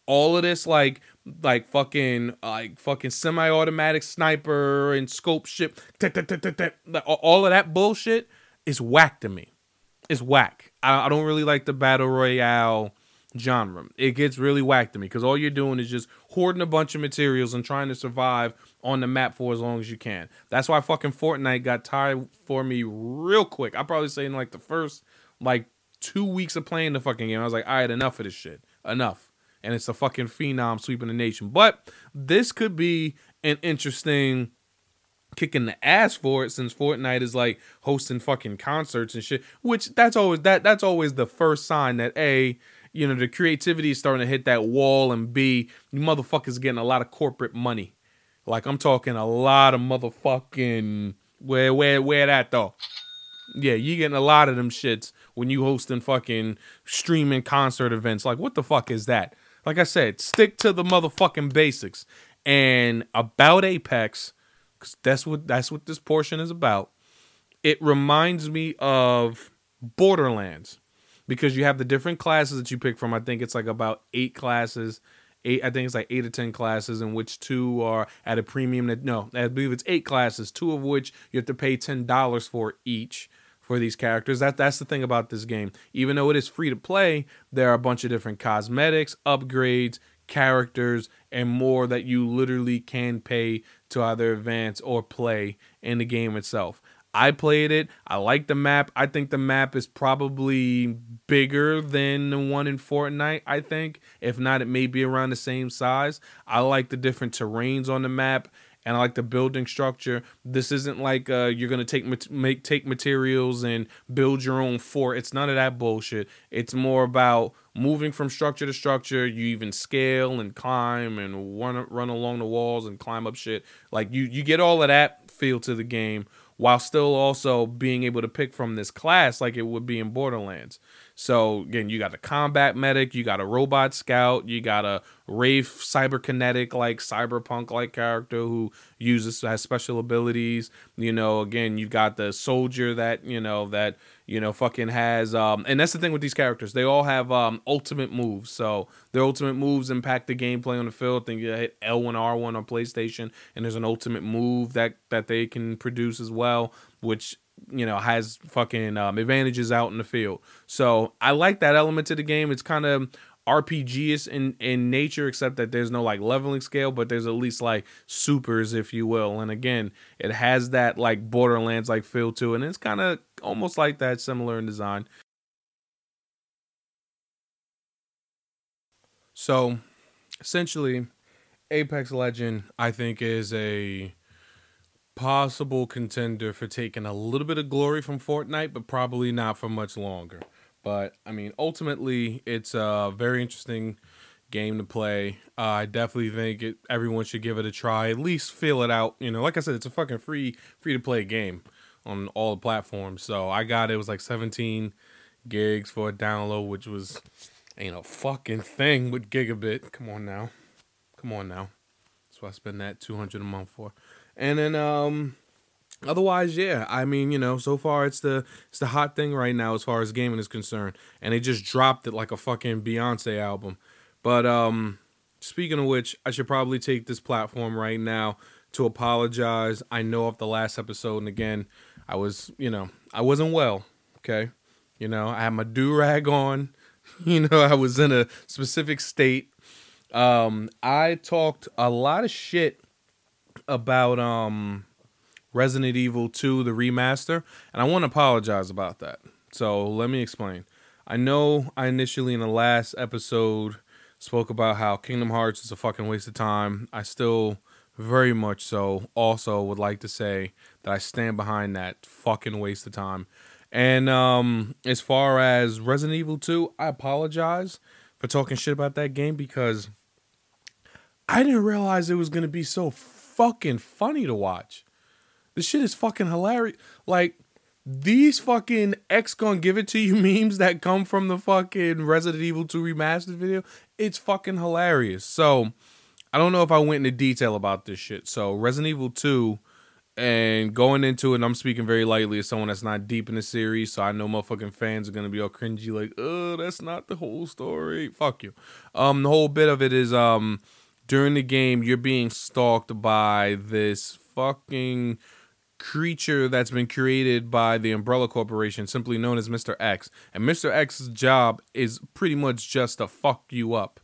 All of this like like fucking like fucking semi-automatic sniper and scope ship all of that bullshit is whack to me. It's whack. I, I don't really like the battle royale genre. It gets really whack to me because all you're doing is just hoarding a bunch of materials and trying to survive on the map for as long as you can. That's why fucking Fortnite got tired for me real quick. I probably say in like the first like two weeks of playing the fucking game, I was like, all right, enough of this shit, enough. and it's a fucking phenom sweeping the nation. But this could be an interesting kicking the ass for it since Fortnite is like hosting fucking concerts and shit. Which that's always that that's always the first sign that a you know the creativity is starting to hit that wall, and b you motherfuckers getting a lot of corporate money. Like I'm talking a lot of motherfucking where where where that though. Yeah, you getting a lot of them shits when you hosting fucking streaming concert events. Like, what the fuck is that? Like I said, stick to the motherfucking basics. And about Apex, that's what that's what this portion is about. It reminds me of Borderlands because you have the different classes that you pick from. I think it's like about eight classes. Eight, I think it's like eight or ten classes, in which two are at a premium. That no, I believe it's eight classes, two of which you have to pay ten dollars for each for these characters. That that's the thing about this game. Even though it is free to play, there are a bunch of different cosmetics, upgrades, characters, and more that you literally can pay to either advance or play in the game itself. I played it. I like the map. I think the map is probably bigger than the one in Fortnite. I think, if not, it may be around the same size. I like the different terrains on the map and I like the building structure. This isn't like uh, you're gonna take make take materials and build your own fort. It's none of that bullshit. It's more about moving from structure to structure. You even scale and climb and run run along the walls and climb up shit. Like you you get all of that feel to the game while still also being able to pick from this class like it would be in Borderlands. So again, you got a combat medic, you got a robot scout, you got a Wraith cyberkinetic like cyberpunk like character who uses has special abilities. You know, again, you got the soldier that you know that you know fucking has um and that's the thing with these characters. They all have um ultimate moves. So their ultimate moves impact the gameplay on the field. Think you hit l1 r1 on playstation and there's an ultimate move that that they can produce as well which you know has fucking um, advantages out in the field. So I like that element to the game. It's kind of RPGish in in nature, except that there's no like leveling scale, but there's at least like supers, if you will. And again, it has that like Borderlands like feel to it, and it's kind of almost like that, similar in design. So, essentially, Apex Legend, I think, is a possible contender for taking a little bit of glory from Fortnite, but probably not for much longer. But I mean, ultimately, it's a very interesting game to play. Uh, I definitely think it, everyone should give it a try. At least feel it out. You know, like I said, it's a fucking free free to play game on all the platforms. So I got it, was like 17 gigs for a download, which was ain't a fucking thing with gigabit. Come on now, come on now. That's what I spend that 200 a month for. And then um otherwise, yeah, I mean, you know, so far it's the it's the hot thing right now as far as gaming is concerned. And they just dropped it like a fucking Beyonce album. But um speaking of which, I should probably take this platform right now to apologize. I know of the last episode and again, I was, you know, I wasn't well, okay? You know, I had my do-rag on. You know, I was in a specific state. Um I talked a lot of shit about um Resident Evil 2 the remaster and I want to apologize about that. So, let me explain. I know I initially in the last episode spoke about how Kingdom Hearts is a fucking waste of time. I still very much so also would like to say that I stand behind that fucking waste of time. And um as far as Resident Evil 2, I apologize for talking shit about that game because I didn't realize it was going to be so fucking funny to watch. This shit is fucking hilarious. Like these fucking X gonna give it to you memes that come from the fucking Resident Evil 2 remastered video. It's fucking hilarious. So I don't know if I went into detail about this shit. So Resident Evil 2 and going into it, I'm speaking very lightly as someone that's not deep in the series, so I know motherfucking fans are gonna be all cringy, like, oh, that's not the whole story. Fuck you. Um, the whole bit of it is um during the game you're being stalked by this fucking creature that's been created by the Umbrella Corporation, simply known as Mr. X. And Mr. X's job is pretty much just to fuck you up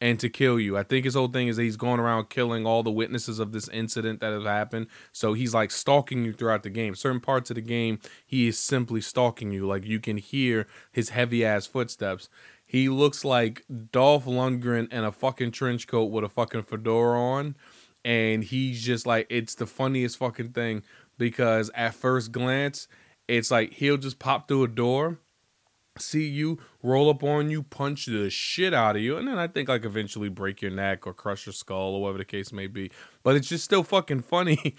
and to kill you. I think his whole thing is that he's going around killing all the witnesses of this incident that has happened. So he's like stalking you throughout the game. Certain parts of the game, he is simply stalking you. Like you can hear his heavy ass footsteps. He looks like Dolph Lundgren in a fucking trench coat with a fucking fedora on. And he's just like, it's the funniest fucking thing because at first glance, it's like he'll just pop through a door, see you, roll up on you, punch the shit out of you, and then I think like eventually break your neck or crush your skull or whatever the case may be. But it's just still fucking funny.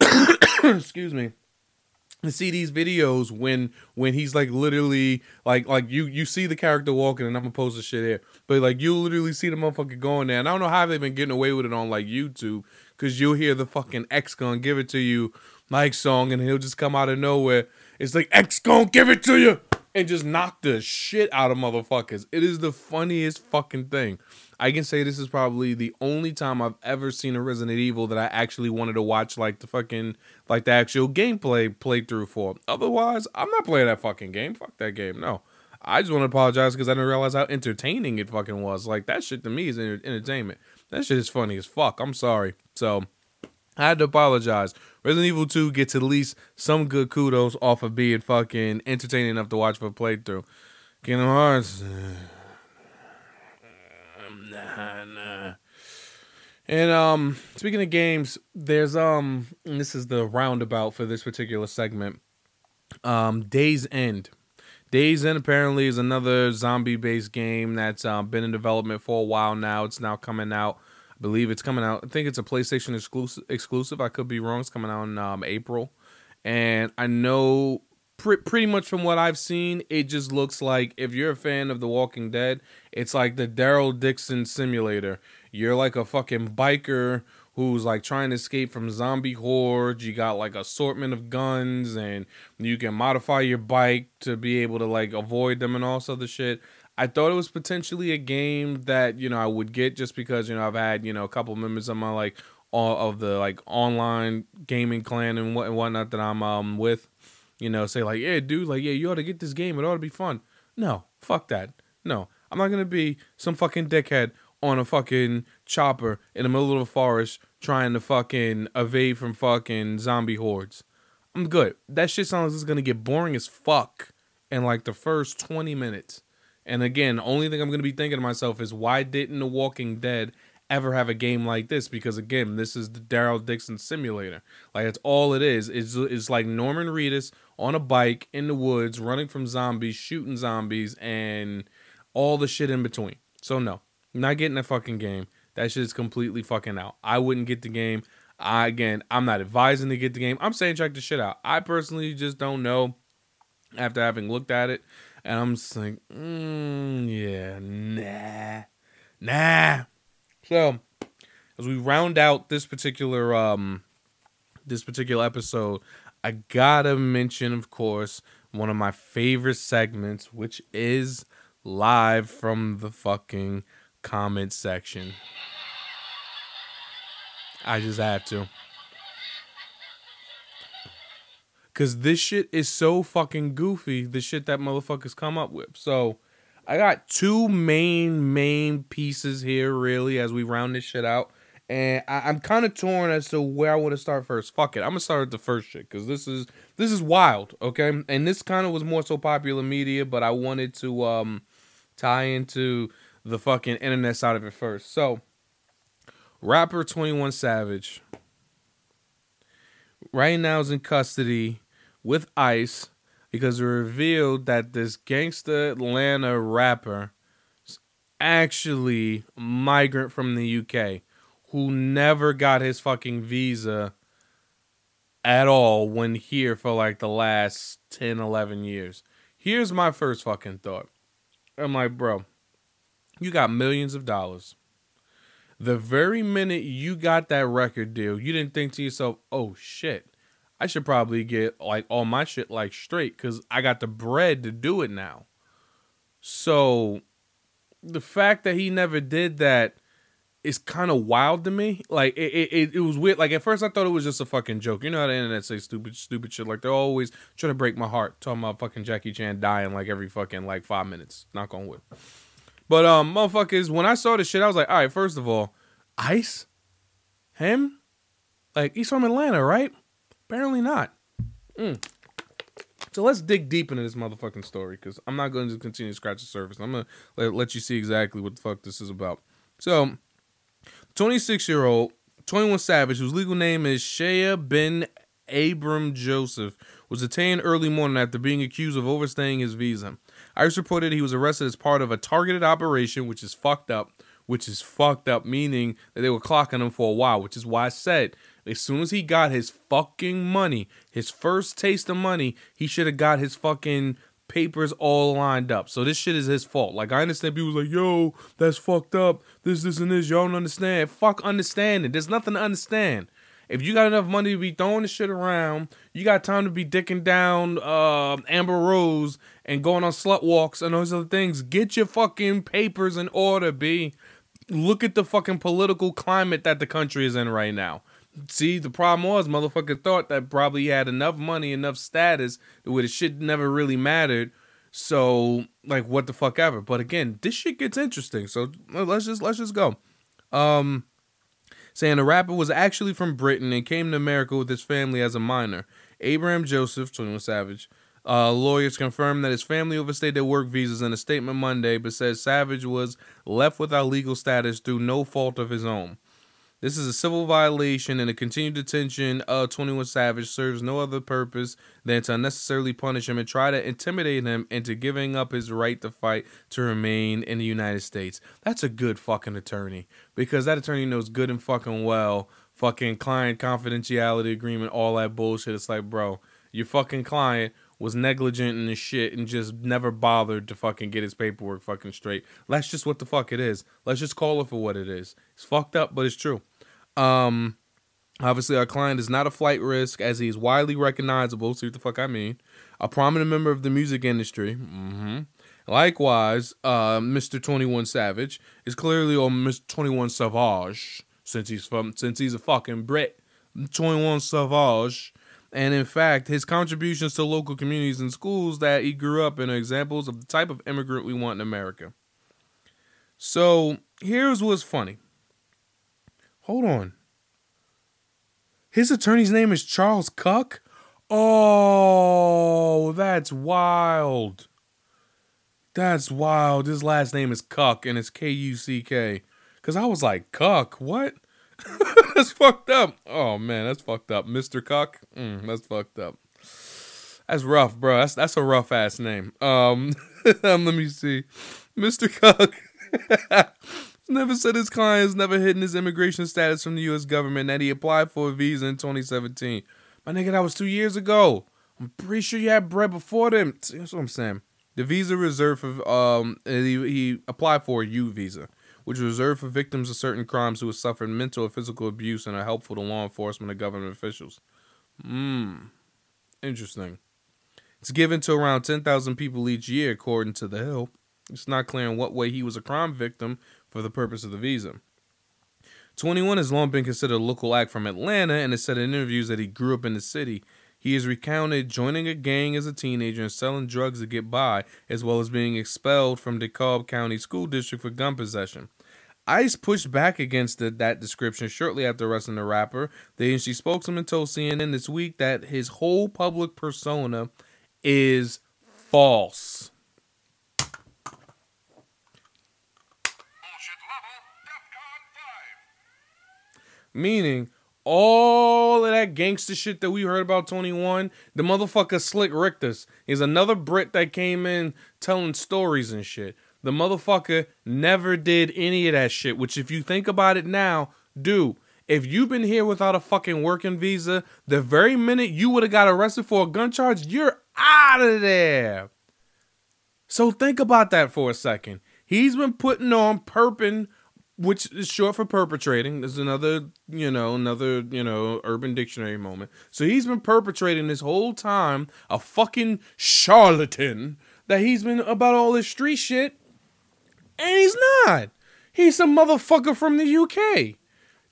Excuse me see these videos when when he's like literally like like you you see the character walking and I'm gonna post the shit here, but like you literally see the motherfucker going there, and I don't know how they've been getting away with it on like YouTube, cause you'll hear the fucking X gun give it to you like song, and he'll just come out of nowhere. It's like X gon' give it to you and just knock the shit out of motherfuckers. It is the funniest fucking thing. I can say this is probably the only time I've ever seen a Resident Evil that I actually wanted to watch like the fucking like the actual gameplay playthrough for. Otherwise, I'm not playing that fucking game. Fuck that game. No. I just want to apologize because I didn't realize how entertaining it fucking was. Like that shit to me is entertainment. That shit is funny as fuck. I'm sorry. So I had to apologize. Resident Evil 2 gets at least some good kudos off of being fucking entertaining enough to watch for a playthrough. Kingdom Hearts. Nah, nah. And um, speaking of games, there's um, this is the roundabout for this particular segment. Um, Days End. Days End apparently is another zombie-based game that's uh, been in development for a while now. It's now coming out. I believe it's coming out. I think it's a PlayStation exclusive. Exclusive. I could be wrong. It's coming out in um, April, and I know pre- pretty much from what I've seen, it just looks like if you're a fan of The Walking Dead, it's like the Daryl Dixon simulator. You're like a fucking biker who's like trying to escape from zombie hordes. You got like assortment of guns and you can modify your bike to be able to like avoid them and all this other shit. I thought it was potentially a game that, you know, I would get just because, you know, I've had, you know, a couple members of my like all of the like online gaming clan and what and whatnot that I'm um with you know, say like, yeah, dude, like, yeah, you ought to get this game. It ought to be fun. No, fuck that. No, I'm not gonna be some fucking dickhead on a fucking chopper in the middle of the forest trying to fucking evade from fucking zombie hordes. I'm good. That shit sounds like it's gonna get boring as fuck in like the first 20 minutes. And again, only thing I'm gonna be thinking to myself is why didn't The Walking Dead ever have a game like this because again, this is the Daryl Dixon simulator. Like that's all it is. It's it's like Norman Reedus on a bike in the woods, running from zombies, shooting zombies, and all the shit in between. So no, not getting that fucking game. That shit is completely fucking out. I wouldn't get the game. I again, I'm not advising to get the game. I'm saying check the shit out. I personally just don't know after having looked at it, and I'm just like, mm, yeah, nah, nah. So as we round out this particular um this particular episode, I gotta mention, of course, one of my favorite segments, which is live from the fucking comment section. I just have to. Cause this shit is so fucking goofy, the shit that motherfuckers come up with. So I got two main main pieces here, really, as we round this shit out and I, am kind of torn as to where I want to start first. Fuck it, I'm gonna start with the first shit because this is this is wild, okay? And this kind of was more so popular media, but I wanted to um tie into the fucking internet side of it first. So, rapper Twenty One Savage right now is in custody with ICE because it revealed that this gangsta Atlanta rapper is actually migrant from the UK who never got his fucking visa at all when here for like the last 10, 11 years. Here's my first fucking thought. I'm like, bro, you got millions of dollars. The very minute you got that record deal, you didn't think to yourself, oh shit, I should probably get like all my shit like straight because I got the bread to do it now. So the fact that he never did that is kind of wild to me. Like it, it, it was weird. Like at first, I thought it was just a fucking joke. You know how the internet say stupid, stupid shit. Like they're always trying to break my heart, talking about fucking Jackie Chan dying like every fucking like five minutes. Knock on wood. But um, motherfuckers, when I saw this shit, I was like, all right. First of all, Ice, him, like he's from Atlanta, right? Apparently not. Mm. So let's dig deep into this motherfucking story because I'm not going to continue to scratch the surface. I'm going to let, you see exactly what the fuck this is about. So, 26 year old, 21 Savage, whose legal name is Shéyaa Bin Abraham Joseph, was detained early morning after being accused of overstaying his visa. ICE reported he was arrested as part of a targeted operation, which is fucked up. Which is fucked up, meaning that they were clocking him for a while, which is why I said as soon as he got his fucking money, his first taste of money, he should have got his fucking papers all lined up. So this shit is his fault. Like I understand people like, yo, that's fucked up. This, this, and this. Y'all don't understand. Fuck understanding. There's nothing to understand. If you got enough money to be throwing the shit around, you got time to be dicking down uh, Amber Rose and going on slut walks and those other things. Get your fucking papers in order, B. Look at the fucking political climate that the country is in right now. See, the problem was motherfucker thought that probably had enough money, enough status where the shit never really mattered. So, like, what the fuck ever. But again, this shit gets interesting. So let's just let's just go. Um, saying the rapper was actually from Britain and came to America with his family as a minor. Abraham Joseph, 21 Savage, uh, lawyers confirmed that his family overstayed their work visas in a statement Monday, but said Savage was left without legal status through no fault of his own. This is a civil violation, and the continued detention of 21 Savage serves no other purpose than to unnecessarily punish him and try to intimidate him into giving up his right to fight to remain in the United States. That's a good fucking attorney because that attorney knows good and fucking well fucking client confidentiality agreement, all that bullshit. It's like, bro, your fucking client was negligent in the shit and just never bothered to fucking get his paperwork fucking straight. That's just what the fuck it is. Let's just call it for what it is. It's fucked up, but it's true. Um, obviously, our client is not a flight risk as he is widely recognizable. See what the fuck I mean? A prominent member of the music industry. Mm-hmm. Likewise, uh, Mr. Twenty One Savage is clearly on Mr. Twenty One Savage since he's from since he's a fucking Brit. Twenty One Savage. And in fact, his contributions to local communities and schools that he grew up in are examples of the type of immigrant we want in America. So here's what's funny. Hold on. His attorney's name is Charles Kuck? Oh, that's wild. That's wild. His last name is Kuck and it's K U C K. Because I was like, Cuck? What? that's fucked up. Oh, man, that's fucked up. Mr. Kuck? Mm, that's fucked up. That's rough, bro. That's that's a rough ass name. Um, let me see. Mr. Kuck. never said his client has never hidden his immigration status from the U.S. government that he applied for a visa in 2017. My nigga, that was two years ago. I'm pretty sure you had bread before them. That's what I'm saying. The visa reserved for um he, he applied for a U visa, which is reserved for victims of certain crimes who have suffered mental or physical abuse and are helpful to law enforcement and government officials. Hmm. Interesting. It's given to around 10,000 people each year, according to The Hill. It's not clear in what way he was a crime victim for the purpose of the visa. 21 has long been considered a local act from Atlanta and has said in interviews that he grew up in the city. He has recounted joining a gang as a teenager and selling drugs to get by, as well as being expelled from DeKalb County School District for gun possession. ICE pushed back against the, that description shortly after arresting the rapper. The agency spokesman told CNN this week that his whole public persona is false. Meaning, all of that gangster shit that we heard about 21, the motherfucker Slick Richters is another Brit that came in telling stories and shit. The motherfucker never did any of that shit, which if you think about it now, do. If you've been here without a fucking working visa, the very minute you would have got arrested for a gun charge, you're out of there. So think about that for a second. He's been putting on perping which is short for perpetrating. There's another, you know, another, you know, Urban Dictionary moment. So he's been perpetrating this whole time a fucking charlatan that he's been about all this street shit, and he's not. He's a motherfucker from the UK.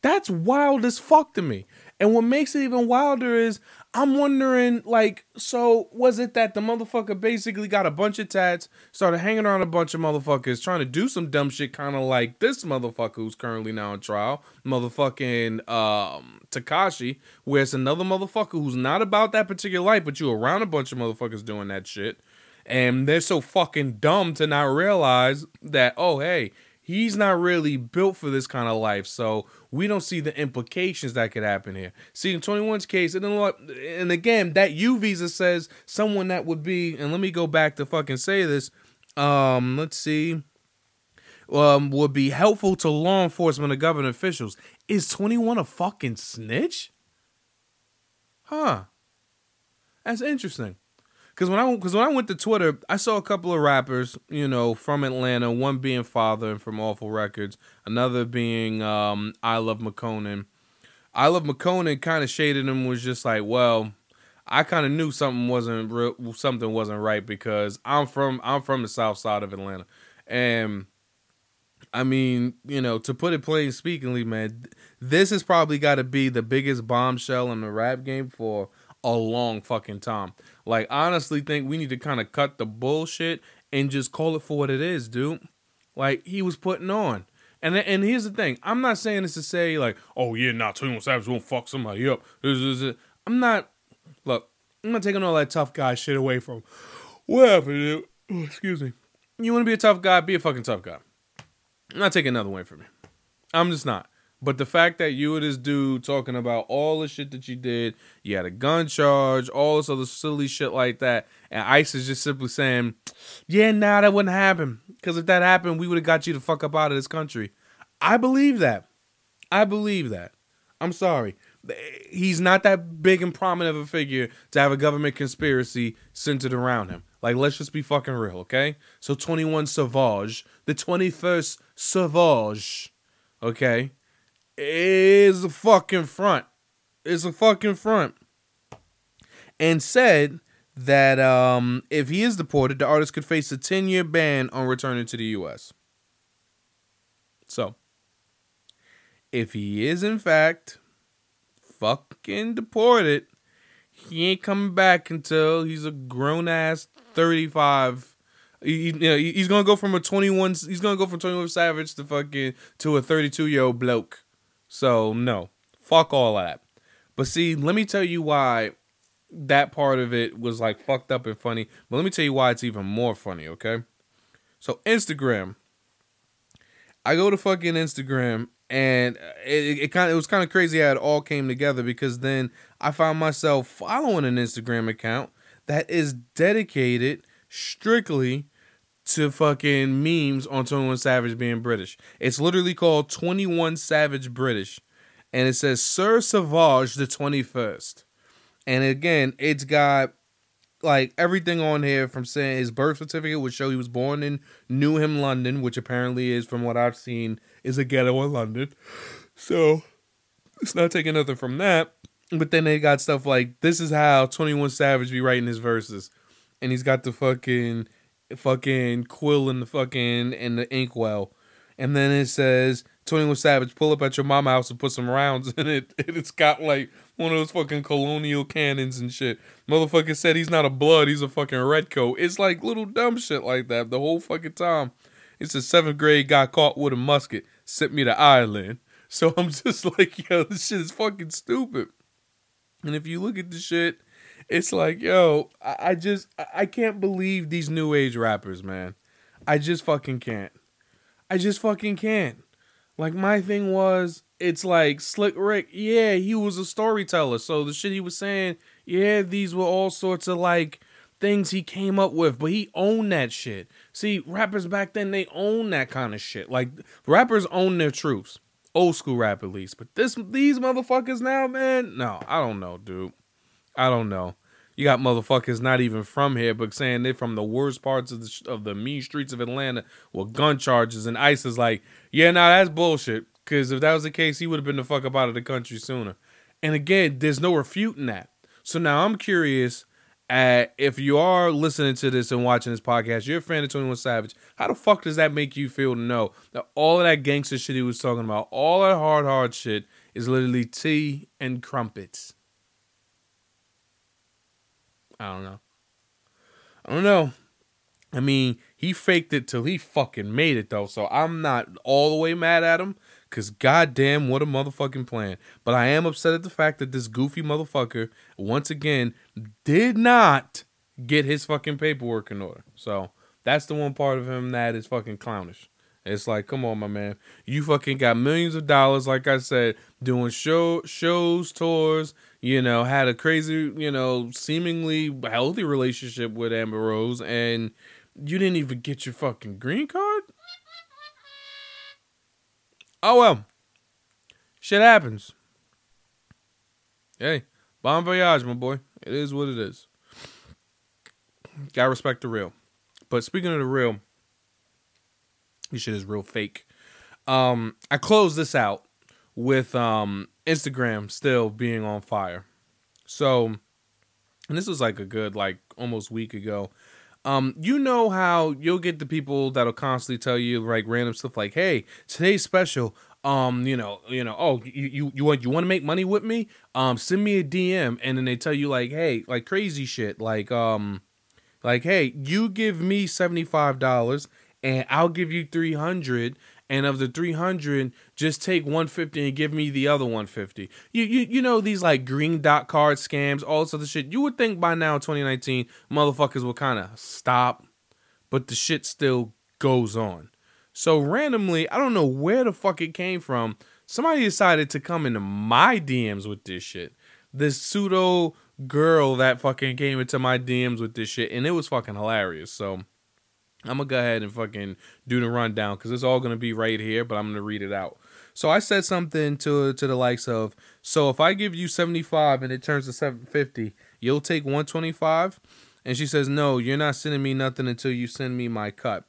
That's wild as fuck to me. And what makes it even wilder is I'm wondering, like, so was it that the motherfucker basically got a bunch of tats, started hanging around a bunch of motherfuckers, trying to do some dumb shit, kind of like this motherfucker who's currently now on trial, motherfucking um Tekashi, where it's another motherfucker who's not about that particular life, but you around a bunch of motherfuckers doing that shit, and they're so fucking dumb to not realize that, oh hey, he's not really built for this kind of life. So we don't see the implications that could happen here. See, in 21's case, and, then, and again, that U visa says someone that would be, and let me go back to fucking say this. Um, let's see. Um, would be helpful to law enforcement and government officials. Is 21 a fucking snitch? Huh. That's interesting. Cause when I cause when I went to Twitter, I saw a couple of rappers, you know, from Atlanta. One being Father and from Awful Records, another being um, I Love Makonnen. I Love Makonnen kind of shaded him was just like, well, I kind of knew something wasn't something wasn't right because I'm from I'm from the South Side of Atlanta, and I mean, you know, to put it plain speakingly, man, this has probably got to be the biggest bombshell in the rap game for a long fucking time. Like, honestly, think we need to kind of cut the bullshit and just call it for what it is, dude. Like he was putting on. And and here's the thing, I'm not saying this to say like, oh yeah, nah, 21 Savage won't fuck somebody up. I'm not. Look, I'm not taking all that tough guy shit away from whatever. Dude. Oh, excuse me. You want to be a tough guy? Be a fucking tough guy. I'm not taking another away from you. I'm just not. But the fact that you and this dude talking about all the shit that you did, you had a gun charge, all this other silly shit like that, and ICE is just simply saying, yeah, nah, that wouldn't happen. Because if that happened, we would have got you the fuck up out of this country. I believe that. I believe that. I'm sorry. He's not that big and prominent of a figure to have a government conspiracy centered around him. Like, let's just be fucking real, okay? So, 21 Savage, the 21st Savage, okay? Is a fucking front. Is a fucking front. And said that um, if he is deported, the artist could face a 10 year ban on returning to the U.S. So, if he is in fact fucking deported, he ain't coming back until he's a grown ass 35. He, you know, he's gonna go from a 21. He's gonna go from 21 Savage to fucking to a 32 year old bloke. So no, fuck all that. But see, let me tell you why that part of it was like fucked up and funny. But let me tell you why it's even more funny. Okay, so Instagram. I go to fucking Instagram and uh, it, it kind of it was kind of crazy how it all came together because then I found myself following an Instagram account that is dedicated strictly to fucking memes on 21 Savage being British. It's literally called 21 Savage British. And it says Sir Savage the 21st. And again, it's got like everything on here from saying his birth certificate would show he was born in Newham, London, which apparently is, from what I've seen, is a ghetto in London. So it's not taking nothing from that. But then they got stuff like this is how 21 Savage be writing his verses. And he's got the fucking fucking quill in the fucking in the inkwell, and then it says 21 Savage, pull up at your mama house and put some rounds in it. And it's got like one of those fucking colonial cannons and shit. Motherfucker said he's not a blood, he's a fucking redcoat. It's like little dumb shit like that the whole fucking time. It's a seventh grade guy caught with a musket, sent me to Ireland. So I'm just like, yo, this shit is fucking stupid. And if you look at the shit, it's like, yo, I, just I can't believe these new age rappers, man. I just fucking can't. I just fucking can't. Like my thing was, it's like Slick Rick, yeah, he was a storyteller. So the shit he was saying, yeah, these were all sorts of like things he came up with, but he owned that shit. See, rappers back then they own that kind of shit. Like rappers own their truths. Old school rap at least. But this these motherfuckers now, man, no, I don't know, dude. I don't know. You got motherfuckers not even from here, but saying they're from the worst parts of the of the mean streets of Atlanta with gun charges, and ICE is like, yeah, nah, that's bullshit. Because if that was the case, he would have been the fuck up out of the country sooner. And again, there's no refuting that. So now I'm curious at if you are listening to this and watching this podcast, you're a fan of 21 Savage, how the fuck does that make you feel to know that all of that gangster shit he was talking about, all that hard, hard shit is literally tea and crumpets? I don't know. I don't know. I mean, he faked it till he fucking made it though. So I'm not all the way mad at him. Cause goddamn, what a motherfucking plan. But I am upset at the fact that this goofy motherfucker once again did not get his fucking paperwork in order. So that's the one part of him that is fucking clownish. It's like, come on, my man. You fucking got millions of dollars, like I said, doing show shows, tours, you know, had a crazy, you know, seemingly healthy relationship with Amber Rose, and you didn't even get your fucking green card? Oh well. Shit happens. Hey, bon voyage, my boy. It is what it is. Gotta respect the real. But speaking of the real, this shit is real fake. Um, I closed this out with um Instagram still being on fire. So, and this was like a good like almost week ago. Um, you know how you'll get the people that'll constantly tell you like random stuff like, "Hey, today's special. Um, you know, you know, oh, you you, you want you want to make money with me? Um, send me a DM." And then they tell you like, "Hey, like crazy shit, like um, like hey, you give me seventy five dollars." And I'll give you 300 and of the 300 just take 150 and give me the other 150 you you, you know these like green dot card scams all this other shit. You would think by now 2019 motherfuckers will kind of stop but the shit still goes on. So randomly i don't know where the fuck it came from. Somebody decided to come into my dms with this shit. This pseudo girl that fucking came into my dms with this shit and it was fucking hilarious. So I'm gonna go ahead and fucking do the rundown because it's all gonna be right here, but I'm gonna read it out. So I said something to to the likes of, so if I give you 75 and it turns to 750, you'll take 125. And she says, no, you're not sending me nothing until you send me my cut.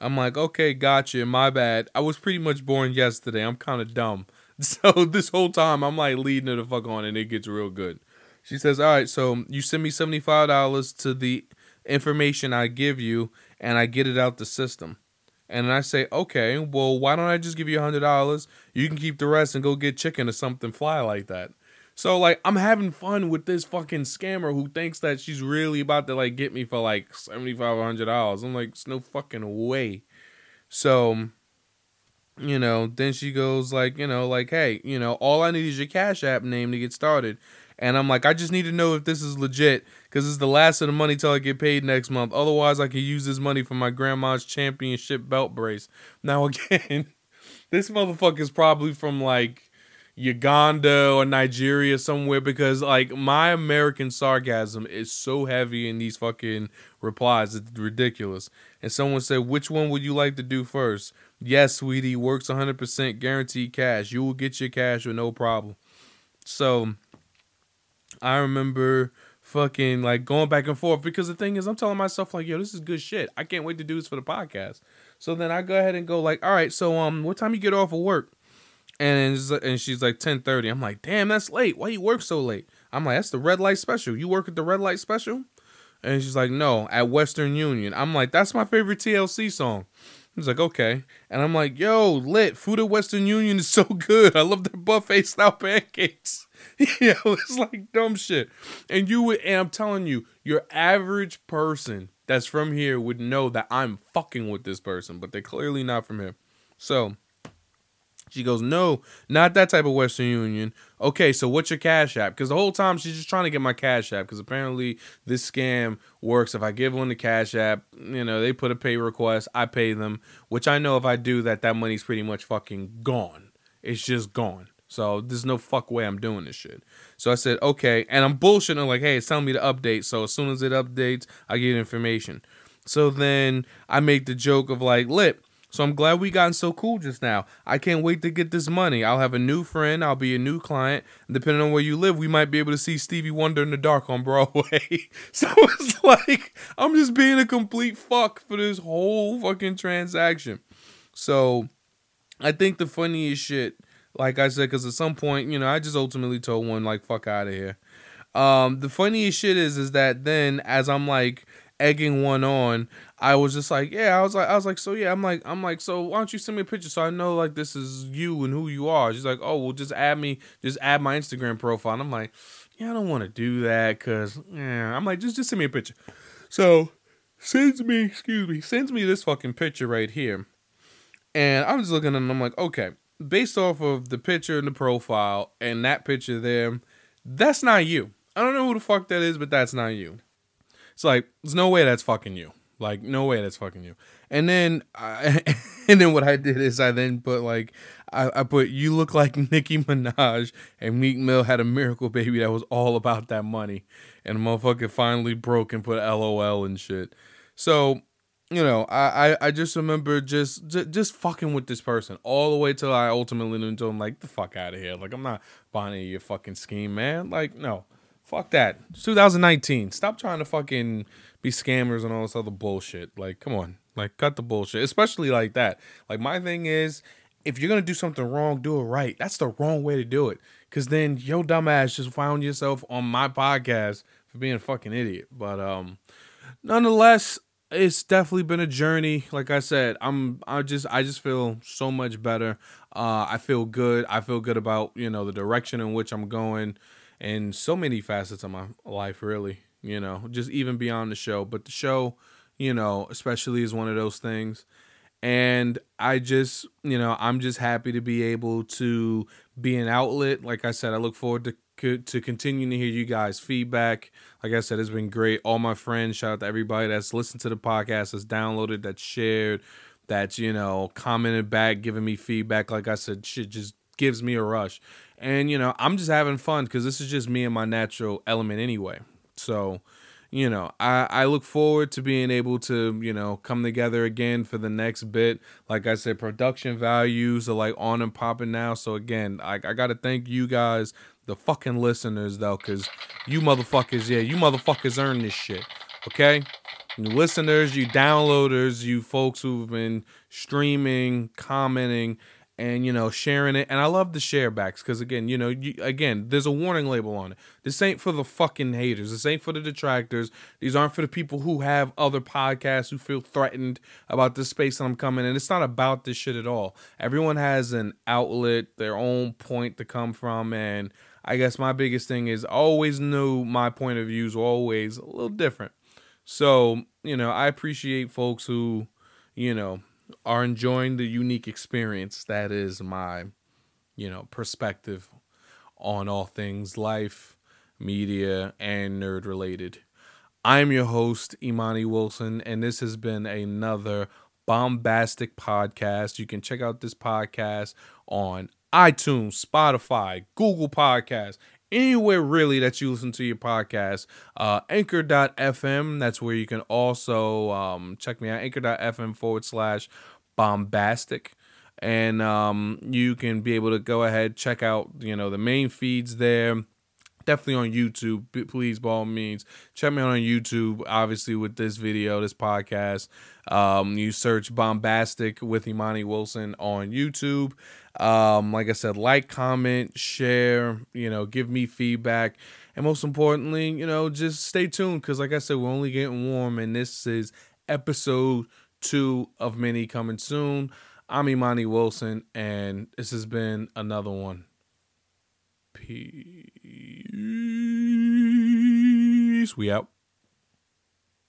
I'm like, okay, gotcha. My bad. I was pretty much born yesterday. I'm kind of dumb. So this whole time I'm like leading her the fuck on, and it gets real good. She says, all right, so you send me seventy five dollars to the information I give you and I get it out the system. And I say, okay, well, why don't I just give you a hundred dollars? You can keep the rest and go get chicken or something fly like that. So like I'm having fun with this fucking scammer who thinks that she's really about to like get me for like seventy five hundred dollars. I'm like, it's no fucking way. So you know, then she goes like, you know, like, hey, you know, all I need is your Cash App name to get started. And I'm like, I just need to know if this is legit because it's the last of the money till I get paid next month. Otherwise, I can use this money for my grandma's championship belt brace. Now, again, this motherfucker is probably from like Uganda or Nigeria somewhere because like my American sarcasm is so heavy in these fucking replies. It's ridiculous. And someone said, Which one would you like to do first? Yes, sweetie, works 100% guaranteed cash. You will get your cash with no problem. So I remember fucking like going back and forth. Because the thing is I'm telling myself like yo this is good shit. I can't wait to do this for the podcast. So then I go ahead and go like all right so um what time you get off of work? And and she's like 10:30 I'm like damn that's late. Why you work so late? I'm like that's the red light special. You work at the red light special? And she's like no at Western Union. I'm like that's my favorite TLC song He's like, okay. And I'm like, yo, lit. Food at Western Union is so good. I love their buffet style pancakes. you know, it's like dumb shit. And you would, and I'm telling you, your average person that's from here would know that I'm fucking with this person, but they're clearly not from here. So she goes, No, not that type of Western Union. Okay, so what's your Cash App? Because the whole time she's just trying to get my Cash App. Because apparently this scam works. If I give one the Cash App, you know, they put a pay request, I pay them, which I know if I do that, that money's pretty much fucking gone. It's just gone. So there's no fuck way I'm doing this shit. So I said, okay. And I'm bullshitting like, hey, it's telling me to update. So as soon as it updates, I get information. So then I make the joke of like, lit. So I'm glad we gotten so cool just now. I can't wait to get this money. I'll have a new friend. I'll be a new client. Depending on where you live, we might be able to see Stevie Wonder in the dark on Broadway. so it's like I'm just being a complete fuck for this whole fucking transaction. So I think the funniest shit like I said, because at some point, you know, I just ultimately told one like, "Fuck out of here." Um, the funniest shit is, is that then as I'm like egging one on, I was just like, yeah, I was like, I was like, so yeah, I'm like, I'm like, so why don't you send me a picture so I know like this is you and who you are? She's like, oh, well, just add me, just add my Instagram profile. And I'm like, yeah, I don't want to do that because yeah, I'm like, just just send me a picture. So sends me, excuse me, sends me this fucking picture right here. And I was looking at and I'm like, okay, based off of the picture and the profile and that picture there, that's not you. I don't know who the fuck that is, but that's not you. It's like, there's no way that's fucking you. Like, no way that's fucking you. And then, I, and then what I did is I then put like, I, I put you look like Nicki Minaj and Meek Mill had a miracle baby that was all about that money, and the motherfucker finally broke and put LOL and shit. So, you know, I, I, I just remember just, just just fucking with this person all the way till I ultimately knew him like the fuck out of here. Like I'm not buying your fucking scheme, man. Like no, fuck that. It's 2019. Stop trying to fucking be scammers and all this other bullshit. Like come on, like cut the bullshit, especially like that. Like my thing is, if you're gonna do something wrong, do it right. That's the wrong way to do it. Cause then yo dumbass just found yourself on my podcast for being a fucking idiot. But um, nonetheless, it's definitely been a journey. Like I said, I'm I just I just feel so much better. Uh, I feel good. I feel good about you know the direction in which I'm going, and so many facets of my life. Really, you know, just even beyond the show. But the show, you know, especially is one of those things. And I just, you know, I'm just happy to be able to be an outlet. Like I said, I look forward to to continue to hear you guys' feedback. Like I said, it's been great. All my friends, shout out to everybody that's listened to the podcast, that's downloaded, that's shared, that's, you know, commented back, giving me feedback. Like I said, shit just gives me a rush. And, you know, I'm just having fun because this is just me and my natural element anyway. So, you know, I, I look forward to being able to, you know, come together again for the next bit. Like I said, production values are like on and popping now. So again, I, I got to thank you guys the fucking listeners though, because you motherfuckers, yeah, you motherfuckers earn this shit. Okay? You listeners, you downloaders, you folks who've been streaming, commenting, and you know sharing it. And i love the share backs because again you know you, again there's a warning label on it. This ain't for the fucking haters. This ain't for the detractors. These aren't for the people who have other podcasts who feel threatened about the space that i'm coming and it's not about this shit at all. Everyone has an outlet their own point to come from and I guess my biggest thing is always knew my point of views always a little different. So, you know, I appreciate folks who, you know, are enjoying the unique experience that is my, you know, perspective on all things life, media, and nerd related. I'm your host, Imani Wilson, and this has been another bombastic podcast. You can check out this podcast on iTunes, Spotify, Google Podcasts, anywhere really that you listen to your podcast. Uh, anchor.fm, that's where you can also um, check me out. Anchor.fm forward slash bombastic. And um, you can be able to go ahead, check out, you know, the main feeds there definitely on YouTube. Please, by all means, check me out on YouTube. Obviously, with this video, this podcast, um, you search "Bombastic" with Imani Wilson on YouTube. Um, like I said, like, comment, share. You know, give me feedback, and most importantly, you know, just stay tuned because, like I said, we're only getting warm, and this is episode two of many coming soon. I'm Imani Wilson, and this has been another one. Peace. We out.